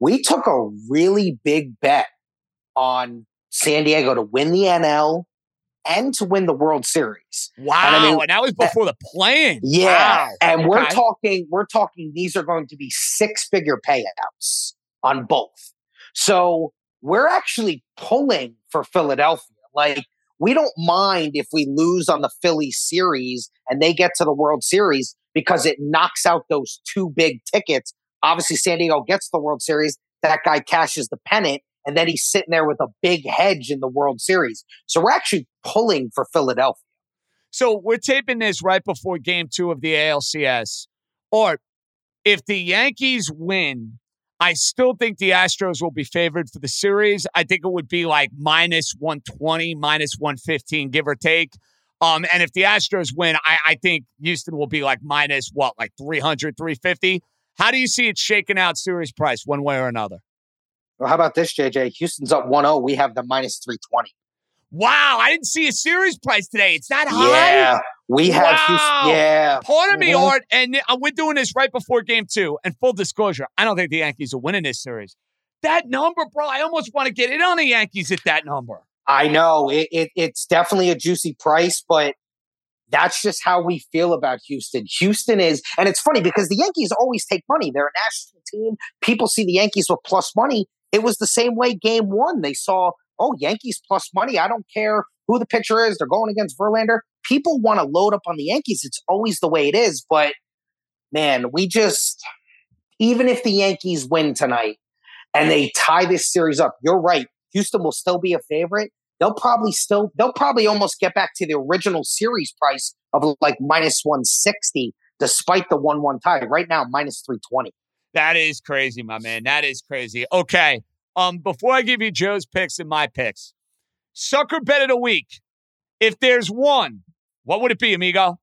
We took a really big bet on San Diego to win the NL and to win the World Series. Wow, And I and, mean, that was before the plan. Yeah, Wow. and we're talking we're talking these are going to be six-figure payouts on both. So, we're actually pulling for Philadelphia. Like we don't mind if we lose on the Philly series and they get to the World Series because it knocks out those two big tickets. Obviously San Diego gets the World Series, that guy cashes the pennant and then he's sitting there with a big hedge in the World Series. So, we're actually pulling for Philadelphia. So we're taping this right before game two of the ALCS. Or if the Yankees win, I still think the Astros will be favored for the series. I think it would be like minus 120, minus 115, give or take. Um, and if the Astros win, I, I think Houston will be like minus what, like 300, 350. How do you see it shaking out series price one way or another? Well, how about this, JJ? Houston's up 1 0. We have the minus 320. Wow, I didn't see a series price today. It's that high. Yeah, we have Wow. Houston. Yeah. Pardon me, Mhm. Art, and we're doing this right before game two. And full disclosure, I don't think the Yankees are winning this series. That number, bro, I almost want to get in on the Yankees at that number. I know it, it, it's definitely a juicy price, but that's just how we feel about Houston. Houston is, and it's funny because the Yankees always take money. They're a national team. People see the Yankees with plus money. It was the same way game one. They saw, oh, Yankees plus money. I don't care who the pitcher is. They're going against Verlander. People want to load up on the Yankees. It's always the way it is. But man, we just, even if the Yankees win tonight and they tie this series up, you're right. Houston will still be a favorite. They'll probably still, they'll probably almost get back to the original series price of like minus 160, despite the 1 1 tie. Right now, minus 320. That is crazy, my man. That is crazy. Okay. Um, before I give you Joe's picks and my picks, sucker bet of the week. If there's one, what would it be, amigo?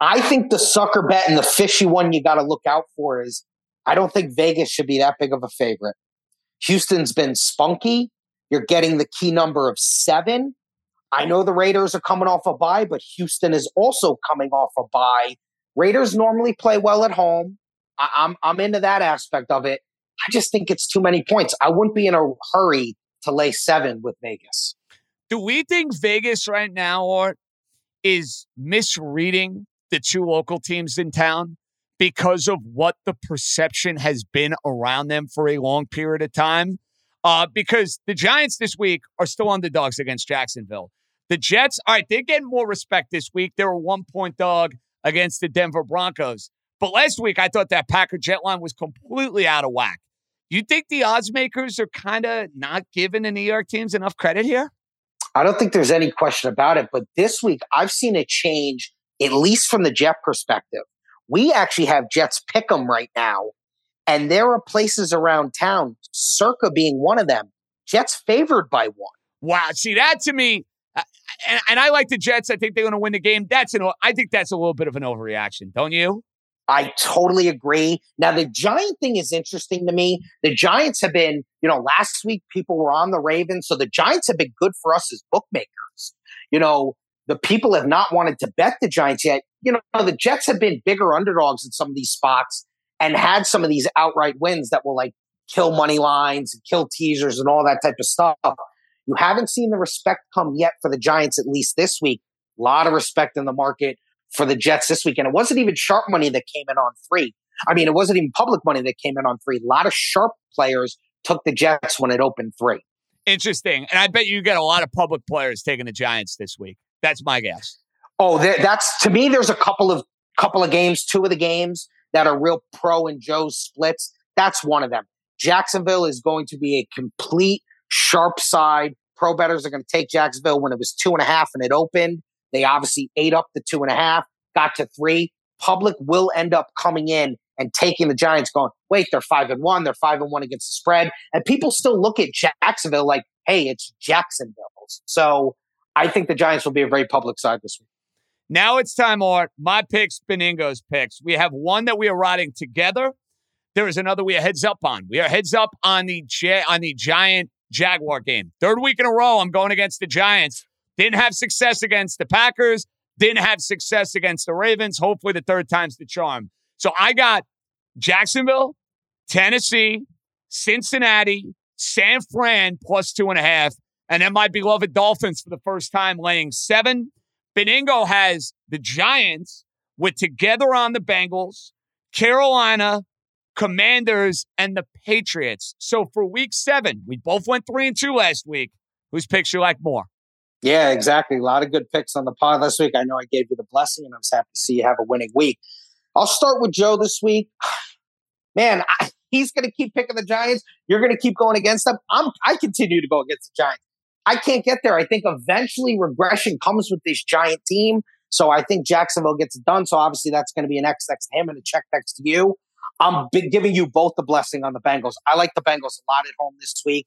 I think the sucker bet and the fishy one you got to look out for is I don't think Vegas should be that big of a favorite. Houston's been spunky. You're getting the key number of seven. I know the Raiders are coming off a bye, but Houston is also coming off a bye. Raiders normally play well at home. I, I'm I'm into that aspect of it. I just think it's too many points. I wouldn't be in a hurry to lay seven with Vegas. Do we think Vegas right now, Art, is misreading the two local teams in town because of what the perception has been around them for a long period of time? Uh, because the Giants this week are still underdogs against Jacksonville. The Jets, all right, they're getting more respect this week. They're a one point dog against the Denver Broncos. But last week, I thought that Packer Jet line was completely out of whack. You think the odds makers are kind of not giving the New York teams enough credit here? I don't think there's any question about it. But this week, I've seen a change, at least from the Jet perspective. We actually have Jets pick 'em right now, and there are places around town, Circa being one of them. Jets favored by one. Wow. See, that to me, uh, and, and I like the Jets. I think they're going to win the game. That's an, I think that's a little bit of an overreaction, don't you? I totally agree. Now, the Giant thing is interesting to me. The Giants have been, you know, last week people were on the Ravens, so the Giants have been good for us as bookmakers. You know, the people have not wanted to bet the Giants yet. You know, the Jets have been bigger underdogs in some of these spots and had some of these outright wins that will like kill money lines and kill teasers and all that type of stuff. You haven't seen the respect come yet for the Giants, at least this week. A lot of respect in the market for the Jets this weekend. It wasn't even sharp money that came in on three. I mean, it wasn't even public money that came in on three. A lot of sharp players took the Jets when it opened three. Interesting. And I bet you get a lot of public players taking the Giants this week. That's my guess. Oh, that's to me. There's a couple of couple of games, two of the games that are real pro and Joe's splits. That's one of them. Jacksonville is going to be a complete sharp side. Pro bettors are going to take Jacksonville when it was two and a half and it opened. They obviously ate up the two and a half, got to three. Public will end up coming in and taking the Giants, going, wait, they're five and one, they're five and one against the spread. And people still look at Jacksonville like, hey, it's Jacksonville. So I think the Giants will be a very public side this week. Now it's time, Art. My picks, Benigno's picks. We have one that we are riding together. There is another we are heads up on. We are heads up on the on the Giant Jaguar game. Third week in a row, I'm going against the Giants. Didn't have success against the Packers. Didn't have success against the Ravens. Hopefully, the third time's the charm. So I got Jacksonville, Tennessee, Cincinnati, San Fran plus two and a half, and then my beloved Dolphins for the first time laying seven. Benigno has the Giants with together on the Bengals, Carolina, Commanders, and the Patriots. So for week seven, we both went three and two last week. Whose picks you like more? Yeah, exactly. A lot of good picks on the pod last week. I know I gave you the blessing, and I was happy to see you have a winning week. I'll start with Joe this week. Man, I, he's going to keep picking the Giants. You're going to keep going against them. I'm, I continue to go against the Giants. I can't get there. I think eventually regression comes with this giant team. So I think Jacksonville gets done. So obviously that's going to be an X next to him and a check next to you. I'm giving you both the blessing on the Bengals. I like the Bengals a lot at home this week.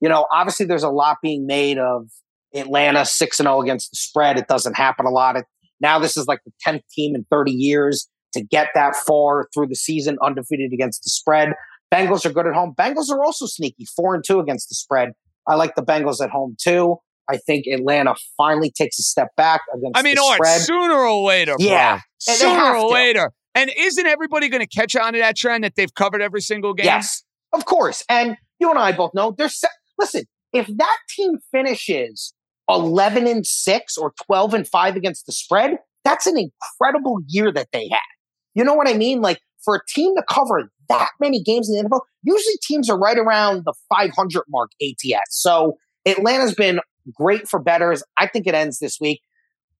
You know, obviously there's a lot being made of Atlanta 6 and 0 against the spread. It doesn't happen a lot. It, now this is like the 10th team in 30 years to get that far through the season undefeated against the spread. Bengals are good at home. Bengals are also sneaky, 4 and 2 against the spread. I like the Bengals at home too. I think Atlanta finally takes a step back against. I mean, the oh, Art, spread. sooner or later, bro. Yeah, sooner or later. And isn't everybody going to catch on to that trend that they've covered every single game? Yes, of course. And you and I both know there's. Se- Listen, if that team finishes eleven and six or twelve and five against the spread, that's an incredible year that they had. You know what I mean? Like for a team to cover that many games in the NFL, usually teams are right around the 500 mark ATS. So Atlanta's been great for betters. I think it ends this week.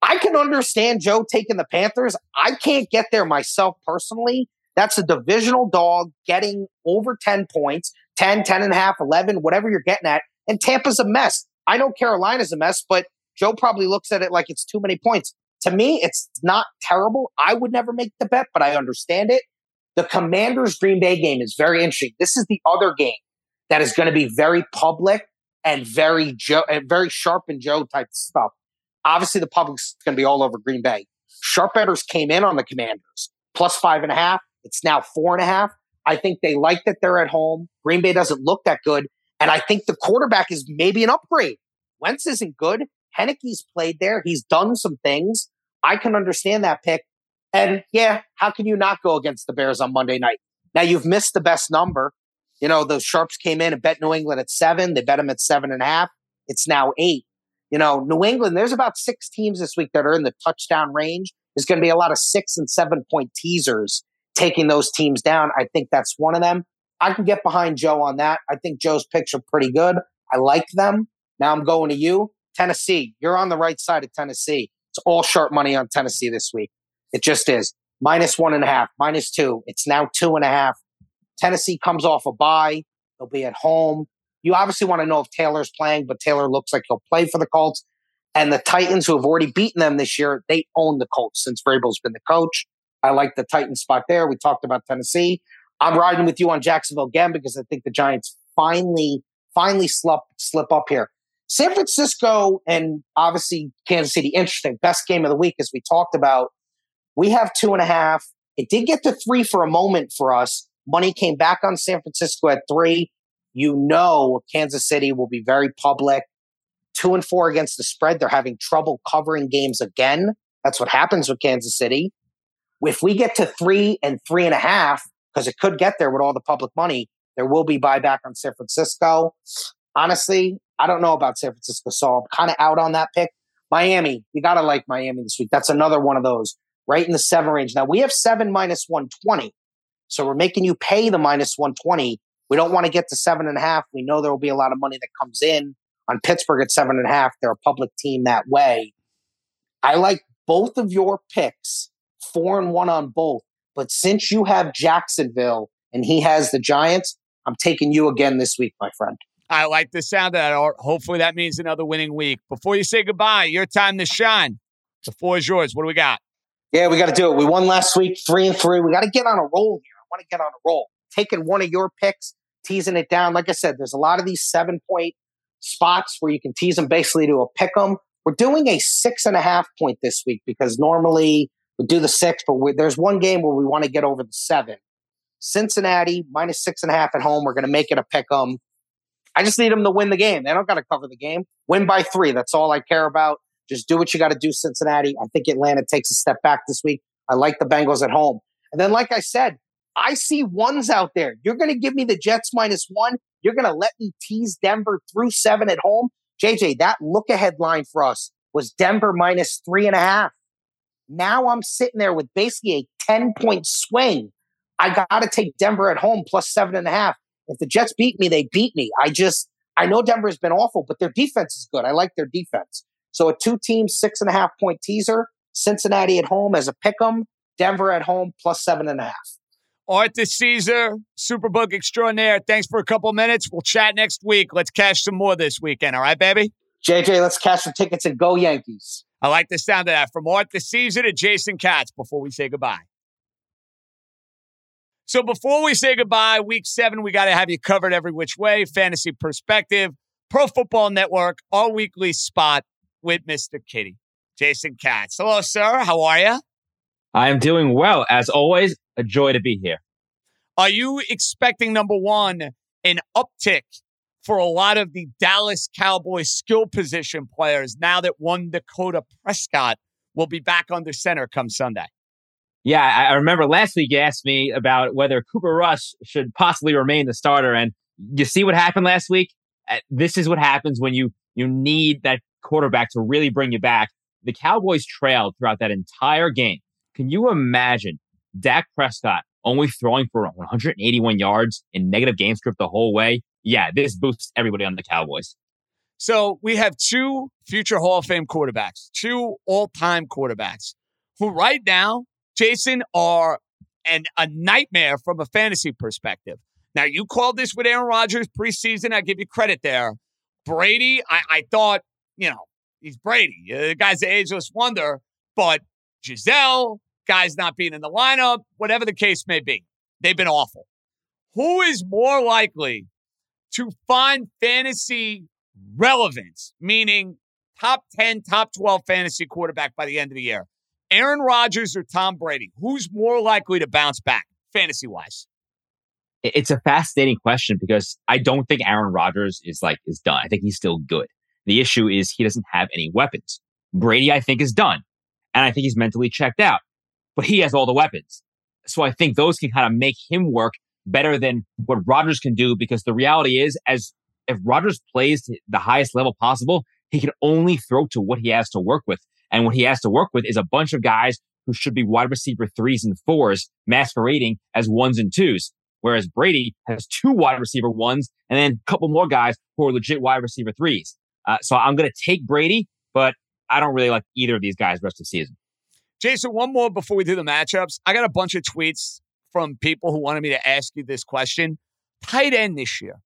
I can understand Joe taking the Panthers. I can't get there myself personally. That's a divisional dog getting over 10 points, 10, 10 and a half, 11, whatever you're getting at. And Tampa's a mess. I know Carolina's a mess, but Joe probably looks at it like it's too many points. To me, it's not terrible. I would never make the bet, but I understand it. The Commanders Green Bay game is very interesting. This is the other game that is going to be very public and very Joe and very sharp and Joe type stuff. Obviously, the public's going to be all over Green Bay. Sharp betters came in on the Commanders plus five and a half. It's now four and a half. I think they like that they're at home. Green Bay doesn't look that good. And I think the quarterback is maybe an upgrade. Wentz isn't good. Heinicke's played there. He's done some things. I can understand that pick. And yeah, how can you not go against the Bears on Monday night? Now you've missed the best number. You know, those sharps came in and bet New England at seven. They bet them at seven and a half. It's now eight. You know, New England, there's about six teams this week that are in the touchdown range. There's going to be a lot of six and seven point teasers taking those teams down. I think that's one of them. I can get behind Joe on that. I think Joe's picks are pretty good. I like them. Now I'm going to you. Tennessee, you're on the right side of Tennessee. It's all sharp money on Tennessee this week. It just is. Minus one and a half, minus two. It's now two and a half. Tennessee comes off a bye. They'll be at home. You obviously want to know if Taylor's playing, but Taylor looks like he'll play for the Colts. And the Titans, who have already beaten them this year, they own the Colts since Vrabel's been the coach. I like the Titan spot there. We talked about Tennessee. I'm riding with you on Jacksonville again because I think the Giants finally, finally slip, slip up here. San Francisco and obviously Kansas City, interesting. Best game of the week, as we talked about. We have two and a half. It did get to three for a moment for us. Money came back on San Francisco at three. You know, Kansas City will be very public. Two and four against the spread. They're having trouble covering games again. That's what happens with Kansas City. If we get to three and three and a half, because it could get there with all the public money, there will be buyback on San Francisco. Honestly, I don't know about San Francisco, so I'm kind of out on that pick. Miami, you got to like Miami this week. That's another one of those right in the seven range. Now we have seven minus 120. So we're making you pay the minus 120 We don't want to get to seven and a half. We know there will be a lot of money that comes in on Pittsburgh at seven and a half. They're a public team that way. I like both of your picks, four and one on both. But since you have Jacksonville and he has the Giants, I'm taking you again this week, my friend. I like the sound of that, Hopefully that means another winning week. Before you say goodbye, your time to shine. The floor is yours. What do we got? Yeah, we got to do it. We won last week, three and three. We got to get on a roll here. I want to get on a roll. Taking one of your picks, teasing it down. Like I said, there's a lot of these seven point spots where you can tease them basically to a pick 'em. We're doing a six and a half point this week because normally we do the six, but we, there's one game where we want to get over the seven. Cincinnati minus six and a half at home. We're going to make it a pick 'em. I just need them to win the game. They don't got to cover the game. Win by three. That's all I care about. Just do what you got to do, Cincinnati. I think Atlanta takes a step back this week. I like the Bengals at home. And then, like I said, I see ones out there. You're going to give me the Jets minus one. You're going to let me tease Denver through seven at home. JJ, that look ahead line for us was Denver minus three and a half. Now I'm sitting there with basically a 10 point swing. I got to take Denver at home plus seven and a half. If the Jets beat me, they beat me. I just, I know Denver's been awful, but their defense is good. I like their defense. So a two team, six and a half point teaser, Cincinnati at home as a pick 'em, Denver at home plus seven and a half. Art Caesar, Superbook extraordinaire. Thanks for a couple minutes. We'll chat next week. Let's cash some more this weekend. All right, baby? JJ, let's cash some tickets and go Yankees. I like the sound of that. From Art Caesar to Jason Katz before we say goodbye. So before we say goodbye, week seven, we got to have you covered every which way. Fantasy perspective, Pro Football Network, our weekly spot with Mr. Kitty, Jason Katz. Hello, sir. How are you? I am doing well. As always, a joy to be here. Are you expecting, number one, an uptick for a lot of the Dallas Cowboys skill position players now that one Dakota Prescott will be back under center come Sunday? Yeah, I remember last week you asked me about whether Cooper Rush should possibly remain the starter, and you see what happened last week. Uh, this is what happens when you you need that quarterback to really bring you back. The Cowboys trailed throughout that entire game. Can you imagine Dak Prescott only throwing for 181 yards in negative game script the whole way? Yeah, this boosts everybody on the Cowboys. So we have two future Hall of Fame quarterbacks, two all time quarterbacks who right now Jason, are an, a nightmare from a fantasy perspective. Now, you called this with Aaron Rodgers preseason. I give you credit there. Brady, I, I thought, you know, he's Brady. Uh, the guy's an ageless wonder, but Gisele, guys not being in the lineup, whatever the case may be, they've been awful. Who is more likely to find fantasy relevance, meaning top 10, top 12 fantasy quarterback by the end of the year? Aaron Rodgers or Tom Brady? Who's more likely to bounce back fantasy wise? It's a fascinating question because I don't think Aaron Rodgers is like is done. I think he's still good. The issue is he doesn't have any weapons. Brady, I think, is done. And I think he's mentally checked out. But he has all the weapons. So I think those can kind of make him work better than what Rodgers can do because the reality is as if Rodgers plays the highest level possible, he can only throw to what he has to work with. And what he has to work with is a bunch of guys who should be wide receiver threes and fours masquerading as ones and twos. Whereas Brady has two wide receiver ones and then a couple more guys who are legit wide receiver threes. Uh, so I'm going to take Brady, but I don't really like either of these guys rest of the season. Jason, one more before we do the matchups. I got a bunch of tweets from people who wanted me to ask you this question. Tight end this year.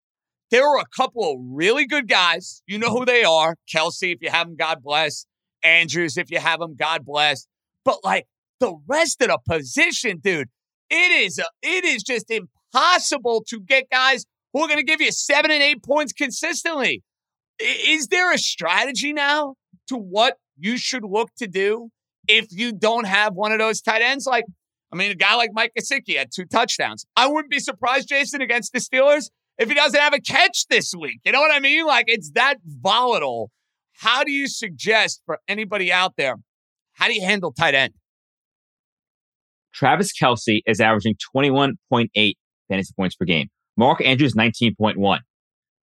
There were a couple of really good guys. You know who they are. Kelce, if you have them, God bless. Andrews, if you have him, God bless. But like the rest of the position, dude, it is a, it is just impossible to get guys who are going to give you seven and eight points consistently. Is there a strategy now to what you should look to do if you don't have one of those tight ends? Like, I mean, a guy like Mike Gesicki had two touchdowns. I wouldn't be surprised, Jason, against the Steelers if he doesn't have a catch this week. You know what I mean? Like, it's that volatile how do you suggest for anybody out there, how do you handle tight end? Travis Kelce is averaging 21.8 fantasy points per game. Mark Andrews, 19.1.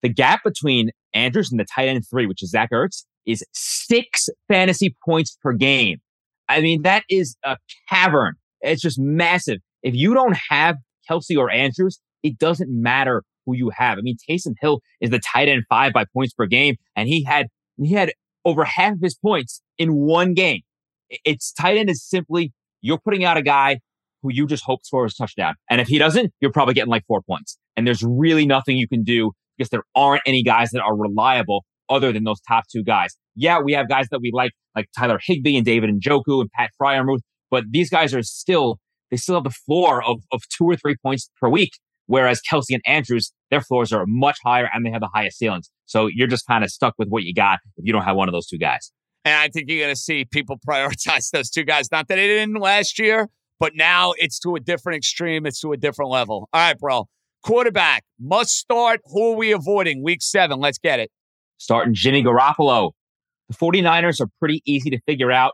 The gap between Andrews and the tight end three, which is Zach Ertz, is six fantasy points per game. I mean, that is a cavern. It's just massive. If you don't have Kelce or Andrews, it doesn't matter who you have. I mean, Taysom Hill is the tight end five by points per game, and he had he had over half of his points in one game. It's tight end is simply you're putting out a guy who you just hope scores a touchdown, and if he doesn't, you're probably getting like four points. And there's really nothing you can do because there aren't any guys that are reliable other than those top two guys. Yeah, we have guys that we like, like Tyler Higbee and David Njoku and Pat Freiermuth, but these guys are still they still have the floor of, of two or three points per week. Whereas Kelce and Andrews, their floors are much higher and they have the highest ceilings. So you're just kind of stuck with what you got if you don't have one of those two guys. And I think you're going to see people prioritize those two guys. Not that they didn't last year, but now it's to a different extreme. It's to a different level. All right, bro. Quarterback must start. Who are we avoiding? Week seven. Let's get it. Starting Jimmy Garoppolo. The 49ers are pretty easy to figure out.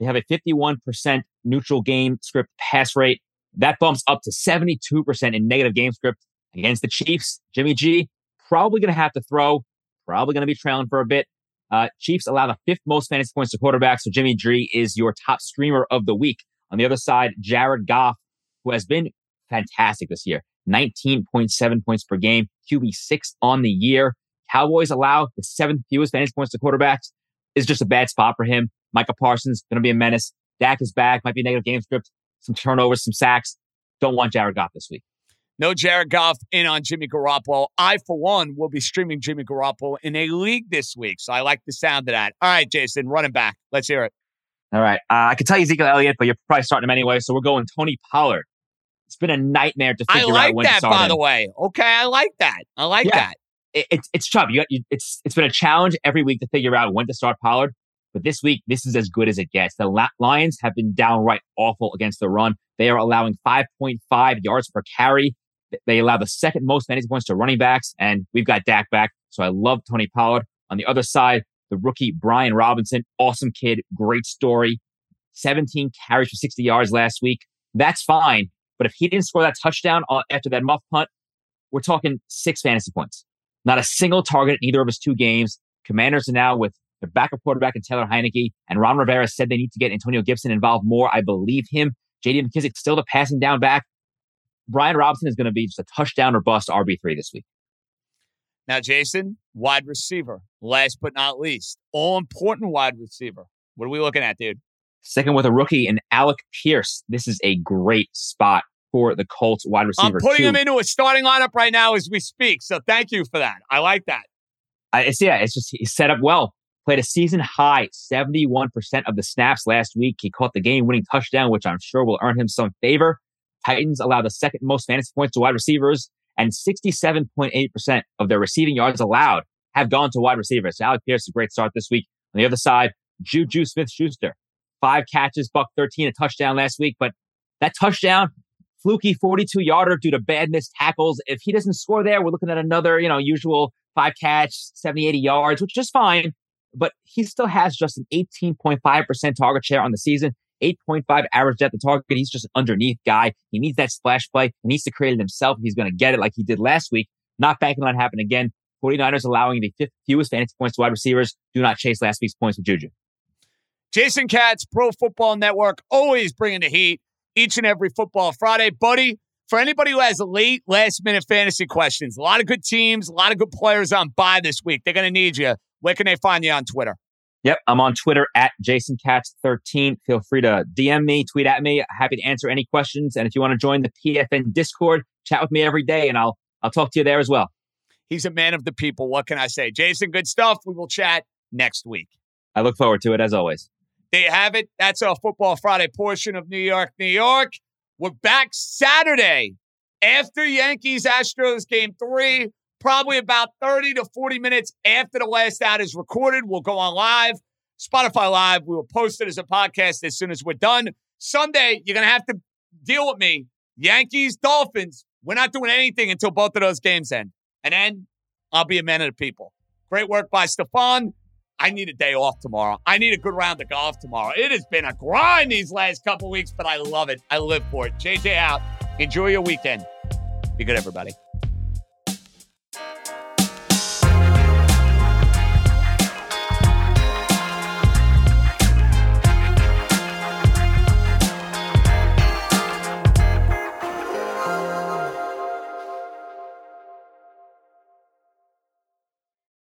They have a 51% neutral game script pass rate. That bumps up to 72% in negative game script against the Chiefs. Jimmy G probably going to have to throw, probably going to be trailing for a bit. Uh, Chiefs allow the fifth most fantasy points to quarterbacks, so Jimmy G is your top streamer of the week. On the other side, Jared Goff, who has been fantastic this year, 19.7 points per game, QB six on the year. Cowboys allow the seventh fewest fantasy points to quarterbacks. Is just a bad spot for him. Micah Parsons going to be a menace. Dak is back. Might be a negative game script. Some turnovers, some sacks. Don't want Jared Goff this week. No Jared Goff in on Jimmy Garoppolo. I, for one, will be streaming Jimmy Garoppolo in a league this week. So I like the sound of that. All right, Jason, running back. Let's hear it. All right. Uh, I could tell you Ezekiel Elliott, but you're probably starting him anyway. So we're going Tony Pollard. It's been a nightmare to figure I like out when that, to start by him. the way. Okay, I like that. I like Yeah. that. It, it's it's tough. You, got, you it's it's been a challenge every week to figure out when to start Pollard. But this week, this is as good as it gets. The Lions have been downright awful against the run. They are allowing 5.5 yards per carry. They allow the second most fantasy points to running backs, and we've got Dak back. So I love Tony Pollard. On the other side, the rookie Brian Robinson, awesome kid, great story. 17 carries for 60 yards last week. That's fine. But if he didn't score that touchdown uh, after that muff punt, we're talking six fantasy points. Not a single target in either of his two games. Commanders are now with their backup quarterback and Taylor Heinicke. And Ron Rivera said they need to get Antonio Gibson involved more. I believe him. JD McKissic still the passing down back. Brian Robinson is going to be just a touchdown or bust RB3 this week. Now, Jason, wide receiver. Last but not least, all important wide receiver. What are we looking at, dude? Second with a rookie and Alec Pierce. This is a great spot for the Colts wide receiver. I'm putting two. him into a starting lineup right now as we speak. So thank you for that. I like that. I, it's yeah, it's just he's set up well. Played a season high 71% of the snaps last week. He caught the game winning touchdown, which I'm sure will earn him some favor. Titans allow the second most fantasy points to wide receivers, and 67.8% of their receiving yards allowed have gone to wide receivers. So Alec Pierce, a great start this week. On the other side, Juju Smith Schuster, five catches, buck 13, a touchdown last week. But that touchdown, fluky 42 yarder due to bad missed tackles. If he doesn't score there, we're looking at another, you know, usual five catch, 70, 80 yards, which is fine. But he still has just an 18.5% target share on the season, 8.5 average depth of target. He's just an underneath guy. He needs that splash play. He needs to create it himself he's going to get it like he did last week. Not banking on it happen again. 49ers allowing the fifth fewest fantasy points to wide receivers. Do not chase last week's points with Juju. Jason Katz, Pro Football Network, always bringing the heat each and every football Friday. Buddy, for anybody who has late last minute fantasy questions, a lot of good teams, a lot of good players on bye this week. They're going to need you. Where can they find you on Twitter? Yep, I'm on Twitter at JasonKatz13. Feel free to DM me, tweet at me. Happy to answer any questions. And if you want to join the PFN Discord, chat with me every day, and I'll I'll talk to you there as well. He's a man of the people. What can I say? Jason, good stuff. We will chat next week. I look forward to it as always. There you have it. That's our Football Friday portion of New York, New York. We're back Saturday after Yankees Astros game three, probably about 30 to 40 minutes after the last out is recorded. We'll go on live, Spotify Live. We will post it as a podcast as soon as we're done. Sunday, you're going to have to deal with me. Yankees, Dolphins. We're not doing anything until both of those games end. And then I'll be a man of the people. Great work by Stefan. I need a day off tomorrow. I need a good round of golf tomorrow. It has been a grind these last couple weeks, but I love it. I live for it. JJ out. Enjoy your weekend. Be good, everybody.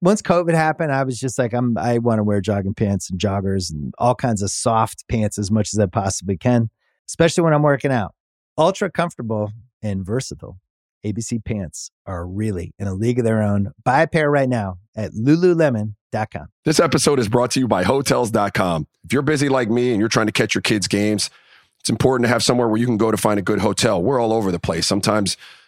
once COVID happened, I was just like, I'm, I want to wear jogging pants and joggers and all kinds of soft pants as much as I possibly can, especially when I'm working out. Ultra comfortable and versatile. ABC pants are really in a league of their own. Buy a pair right now at lululemon.com. This episode is brought to you by Hotels.com. If you're busy like me and you're trying to catch your kids' games, it's important to have somewhere where you can go to find a good hotel. We're all over the place. Sometimes,